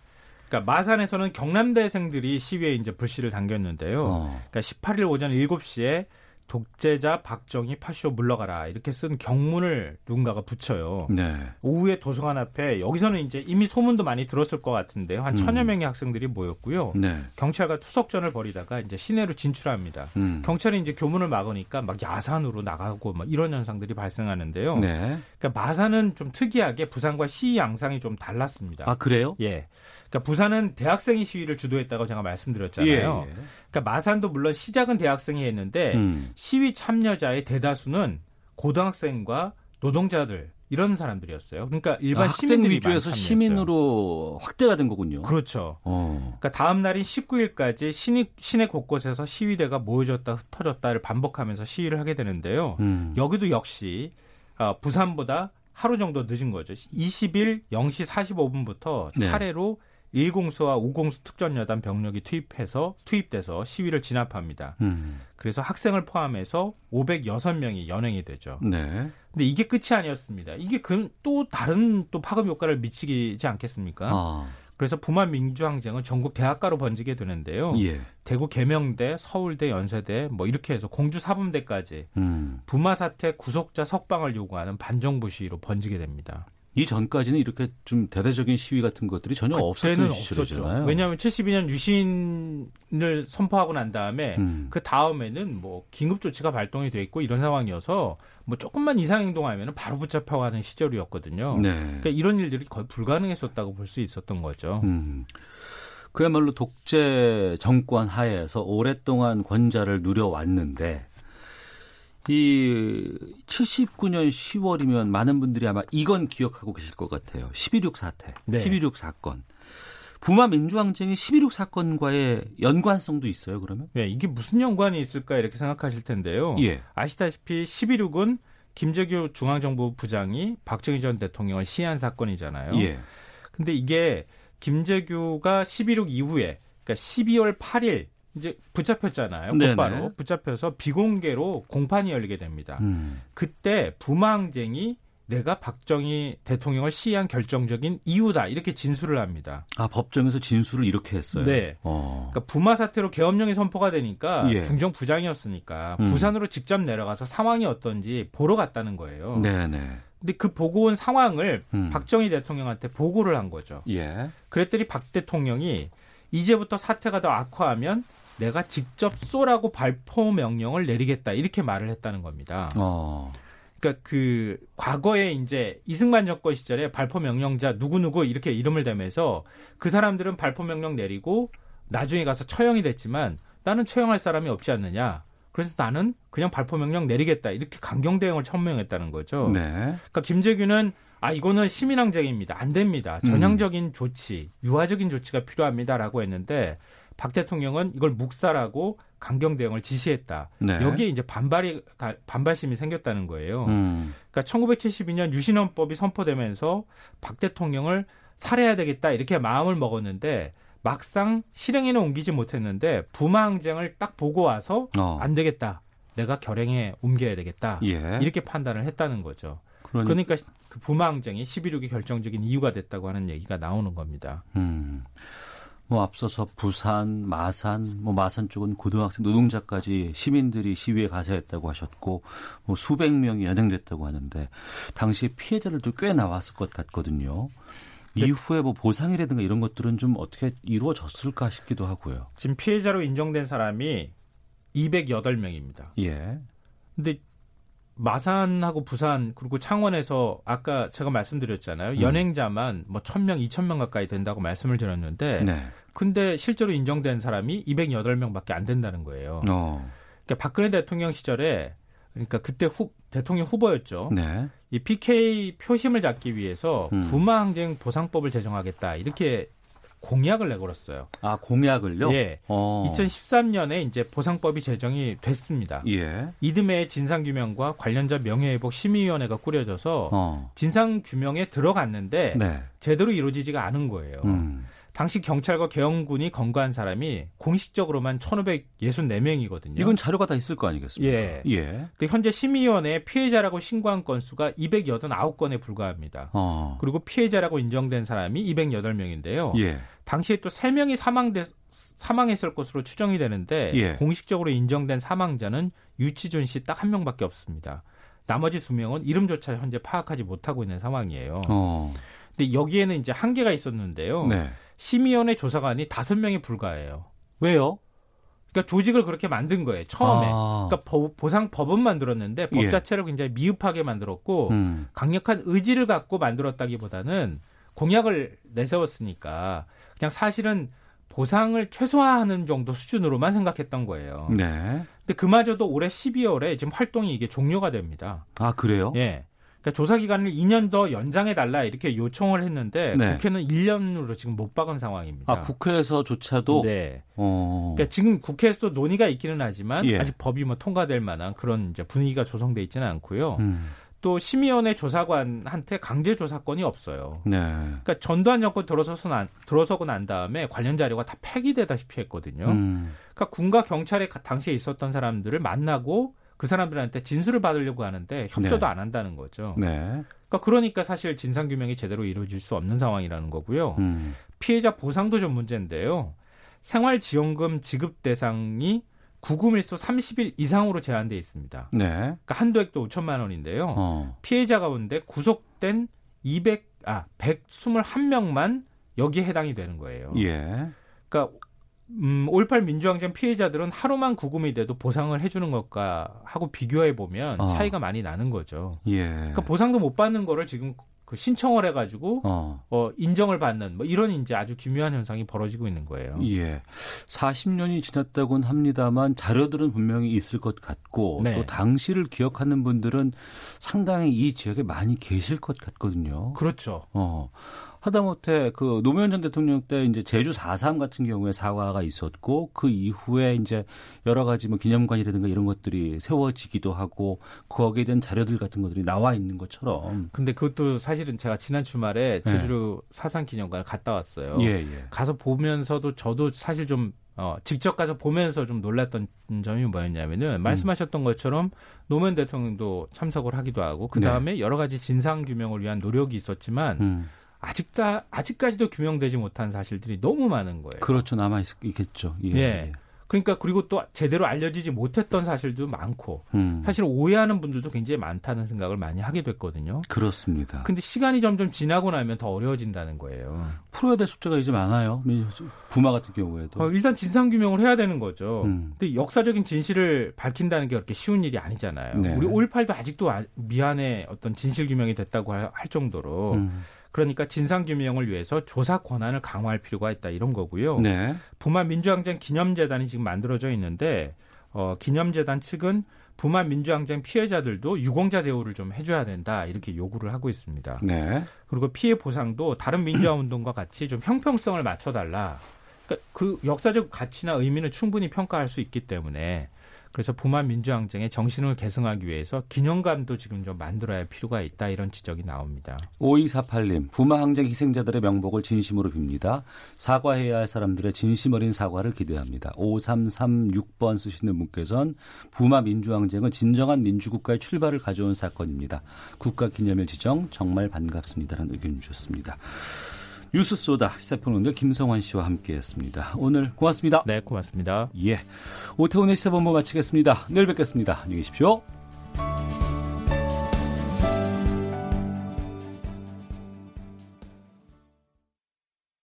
그러니까 마산에서는 경남대생들이 시위에 이제 불씨를 당겼는데요. 어. 그러니까 18일 오전 7시에 독재자 박정희 파쇼 물러가라 이렇게 쓴 경문을 누군가가 붙여요. 네. 오후에 도서관 앞에 여기서는 이제 이미 소문도 많이 들었을 것 같은데요. 한 음. 천여 명의 학생들이 모였고요. 네. 경찰과 투석전을 벌이다가 이제 시내로 진출합니다. 음. 경찰이 이제 교문을 막으니까 막 야산으로 나가고 막 이런 현상들이 발생하는데요. 네. 그러니까 마산은 좀 특이하게 부산과 시위 양상이 좀 달랐습니다. 아 그래요? 예. 그러니까 부산은 대학생이 시위를 주도했다고 제가 말씀드렸잖아요. 예, 예. 그러니까 마산도 물론 시작은 대학생이 했는데 음. 시위 참여자의 대다수는 고등학생과 노동자들 이런 사람들이었어요. 그러니까 일반 아, 시민들이 위주에서 시민으로 확대가 된 거군요. 그렇죠. 어. 그러니까 다음 날인 19일까지 시내, 시내 곳곳에서 시위대가 모여졌다 흩어졌다를 반복하면서 시위를 하게 되는데요. 음. 여기도 역시 어, 부산보다 하루 정도 늦은 거죠. 20일 0시 45분부터 차례로 네. 1공수와 5공수 특전여단 병력이 투입해서 투입돼서 시위를 진압합니다. 음. 그래서 학생을 포함해서 506명이 연행이 되죠. 네. 근데 이게 끝이 아니었습니다. 이게 그 또 다른 또 파급 효과를 미치지 않겠습니까? 아. 그래서 부마 민주항쟁은 전국 대학가로 번지게 되는데요. 예. 대구 계명대, 서울대, 연세대 뭐 이렇게 해서 공주 사범대까지 음. 부마 사태 구속자 석방을 요구하는 반정부 시위로 번지게 됩니다. 이 전까지는 이렇게 좀 대대적인 시위 같은 것들이 전혀 없었던 시절이잖아요. 왜냐하면 72년 유신을 선포하고 난 다음에 음. 그 다음에는 뭐 긴급 조치가 발동이 돼 있고 이런 상황이어서 뭐 조금만 이상 행동하면 바로 붙잡혀 가는 시절이었거든요. 네. 그러니까 이런 일들이 거의 불가능했었다고 볼 수 있었던 거죠. 음. 그야말로 독재 정권 하에서 오랫동안 권좌를 누려왔는데 이 79년 10월이면 많은 분들이 아마 이건 기억하고 계실 것 같아요. 11.6 사태, 네. 11.6 사건. 부마 민주항쟁이 11.6 사건과의 연관성도 있어요, 그러면? 네, 이게 무슨 연관이 있을까 이렇게 생각하실 텐데요. 예. 아시다시피 11.6은 김재규 중앙정부 부장이 박정희 전 대통령을 시한 사건이잖아요. 예. 근데 이게 김재규가 11.6 이후에 그러니까 12월 8일 이제 붙잡혔잖아요. 곧바로 붙잡혀서 비공개로 공판이 열리게 됩니다. 음. 그때 부망쟁이 내가 박정희 대통령을 시한 결정적인 이유다 이렇게 진술을 합니다. 아 법정에서 진술을 이렇게 했어요. 네. 어. 그러니까 부마 사태로 계엄령이 선포가 되니까 예. 중정 부장이었으니까 음. 부산으로 직접 내려가서 상황이 어떤지 보러 갔다는 거예요. 네, 네. 근데 그 보고 온 상황을 음. 박정희 대통령한테 보고를 한 거죠. 예. 그랬더니 박 대통령이 이제부터 사태가 더 악화하면 내가 직접 쏘라고 발포 명령을 내리겠다 이렇게 말을 했다는 겁니다. 어. 그러니까 그 과거에 이제 이승만 정권 시절에 발포 명령자 누구 누구 이렇게 이름을 대면서 그 사람들은 발포 명령 내리고 나중에 가서 처형이 됐지만 나는 처형할 사람이 없지 않느냐. 그래서 나는 그냥 발포 명령 내리겠다 이렇게 강경 대응을 천명했다는 거죠. 네. 그러니까 김재규는 아 이거는 시민항쟁입니다. 안 됩니다. 전향적인 음. 조치, 유화적인 조치가 필요합니다라고 했는데 박 대통령은 이걸 묵살하고 강경 대응을 지시했다. 네. 여기에 이제 반발이 반발심이 생겼다는 거예요. 음. 그러니까 1972년 유신헌법이 선포되면서 박 대통령을 살해해야 되겠다 이렇게 마음을 먹었는데 막상 실행에는 옮기지 못했는데 부마 항쟁을 딱 보고 와서 어. 안 되겠다. 내가 결행에 옮겨야 되겠다. 예. 이렇게 판단을 했다는 거죠. 그러니까, 그러니까 그 부마 항쟁이 11.6이 결정적인 이유가 됐다고 하는 얘기가 나오는 겁니다. 음. 뭐 앞서서 부산, 마산, 뭐 마산 쪽은 고등학생 노동자까지 시민들이 시위에 가세했다고 하셨고 뭐 수백 명이 연행됐다고 하는데 당시 피해자들도 꽤 나왔을 것 같거든요. 네. 이후에 뭐 보상이라든가 이런 것들은 좀 어떻게 이루어졌을까 싶기도 하고요. 지금 피해자로 인정된 사람이 208명입니다. 예. 근데 마산하고 부산 그리고 창원에서 아까 제가 말씀드렸잖아요. 음. 연행자만 뭐 1000명, 2000명 가까이 된다고 말씀을 드렸는데 네. 근데 실제로 인정된 사람이 208명밖에 안 된다는 거예요. 어. 그러니까 박근혜 대통령 시절에 그러니까 그때 후, 대통령 후보였죠. 네. 이 PK 표심을 잡기 위해서 음. 부마 항쟁 보상법을 제정하겠다 이렇게 공약을 내걸었어요. 아 공약을요? 예. 어. 2013년에 이제 보상법이 제정이 됐습니다. 예. 이듬해 진상규명과 관련자 명예회복 심의위원회가 꾸려져서 어. 진상규명에 들어갔는데 네. 제대로 이루어지지가 않은 거예요. 음. 당시 경찰과 개헌군이 건거한 사람이 공식적으로만 1,564명이거든요. 이건 자료가 다 있을 거 아니겠습니까? 예. 예. 현재 심의위원회 피해자라고 신고한 건수가 289건에 불과합니다. 어. 그리고 피해자라고 인정된 사람이 208명인데요. 예. 당시에 또 3명이 사망돼 사망했을 것으로 추정이 되는데 예. 공식적으로 인정된 사망자는 유치준 씨 딱 한 명밖에 없습니다. 나머지 두 명은 이름조차 현재 파악하지 못하고 있는 상황이에요. 어. 근데 여기에는 이제 한계가 있었는데요. 네. 심의원의 조사관이 다섯 명에 불과해요. 왜요? 그러니까 조직을 그렇게 만든 거예요. 처음에. 아. 그러니까 법, 보상 법은 만들었는데 법 예. 자체를 굉장히 미흡하게 만들었고 음. 강력한 의지를 갖고 만들었다기보다는 공약을 내세웠으니까 그냥 사실은 보상을 최소화하는 정도 수준으로만 생각했던 거예요. 네. 근데 그마저도 올해 12월에 지금 활동이 이게 종료가 됩니다. 아, 그래요? 예. 그러니까 조사 기간을 2년 더 연장해 달라 이렇게 요청을 했는데 네. 국회는 1년으로 지금 못 박은 상황입니다. 아, 국회에서조차도 네. 어... 그러니까 지금 국회에서도 논의가 있기는 하지만 예. 아직 법이 뭐 통과될 만한 그런 이제 분위기가 조성돼 있지는 않고요. 음. 또 심의원회 조사관한테 강제 조사권이 없어요. 네. 그러니까 전두환 정권 들어서서 난, 들어서고 난 다음에 관련 자료가 다 폐기되다시피 했거든요. 음. 그러니까 군과 경찰에 당시에 있었던 사람들을 만나고 그 사람들한테 진술을 받으려고 하는데 협조도 네. 안 한다는 거죠. 네. 그러니까 그러니까 사실 진상 규명이 제대로 이루어질 수 없는 상황이라는 거고요. 음. 피해자 보상도 좀 문제인데요. 생활지원금 지급 대상이 구금일수 30일 이상으로 제한돼 있습니다. 네. 그러니까 한도액도 5천만 원인데요. 어. 피해자 가운데 구속된 200, 아, 121명만 여기에 해당이 되는 거예요. 예. 그러니까 음, 5.18 민주항쟁 피해자들은 하루만 구금이 돼도 보상을 해주는 것과 하고 비교해 보면 어. 차이가 많이 나는 거죠. 예. 그러니까 보상도 못 받는 거를 지금 그 신청을 해가지고 어. 어. 인정을 받는 뭐 이런 이제 아주 기묘한 현상이 벌어지고 있는 거예요. 예, 40년이 지났다고는 합니다만 자료들은 분명히 있을 것 같고 네. 또 당시를 기억하는 분들은 상당히 이 지역에 많이 계실 것 같거든요. 그렇죠. 어. 하다못해 그 노무현 전 대통령 때 이제 제주 4.3 같은 경우에 사과가 있었고 그 이후에 이제 여러 가지 뭐 기념관이라든가 이런 것들이 세워지기도 하고 거기에 대한 자료들 같은 것들이 나와 있는 것처럼. 근데 그것도 사실은 제가 지난 주말에 네. 제주 네. 사상 기념관을 갔다 왔어요. 예, 예. 가서 보면서도 저도 사실 좀 어, 직접 가서 보면서 좀 놀랐던 점이 뭐였냐면은 음. 말씀하셨던 것처럼 노무현 대통령도 참석을 하기도 하고 그 다음에 네. 여러 가지 진상 규명을 위한 노력이 있었지만 음. 아직다 아직까지도 규명되지 못한 사실들이 너무 많은 거예요. 그렇죠. 남아 있겠죠. 예. 예. 그러니까 그리고 또 제대로 알려지지 못했던 사실도 많고 음. 사실 오해하는 분들도 굉장히 많다는 생각을 많이 하게 됐거든요. 그렇습니다. 근데 시간이 점점 지나고 나면 더 어려워진다는 거예요. 풀어야 될 숙제가 이제 많아요. 부마 같은 경우에도. 어, 일단 진상 규명을 해야 되는 거죠. 음. 근데 역사적인 진실을 밝힌다는 게 그렇게 쉬운 일이 아니잖아요. 네. 우리 5.18도 아직도 아, 미안해 어떤 진실 규명이 됐다고 할 정도로 음. 그러니까 진상규명을 위해서 조사 권한을 강화할 필요가 있다 이런 거고요. 네. 부마 민주항쟁 기념재단이 지금 만들어져 있는데 어, 기념재단 측은 부마 민주항쟁 피해자들도 유공자 대우를 좀 해줘야 된다 이렇게 요구를 하고 있습니다. 네. 그리고 피해 보상도 다른 민주화 운동과 같이 좀 형평성을 맞춰달라. 그러니까 그 역사적 가치나 의미는 충분히 평가할 수 있기 때문에 그래서 부마 민주항쟁의 정신을 계승하기 위해서 기념관도 지금 좀 만들어야 할 필요가 있다 이런 지적이 나옵니다. 5248님, 부마 항쟁 희생자들의 명복을 진심으로 빕니다. 사과해야 할 사람들의 진심 어린 사과를 기대합니다. 5336번 쓰시는 분께서는 부마 민주항쟁은 진정한 민주국가의 출발을 가져온 사건입니다. 국가기념일 지정 정말 반갑습니다라는 의견 주셨습니다. 뉴스 소다 시사평론가 김성환 씨와 함께했습니다. 오늘 고맙습니다. 네, 고맙습니다. 예, 오태훈의 시사본부 마치겠습니다. 내일 뵙겠습니다. 안녕히 계십시오.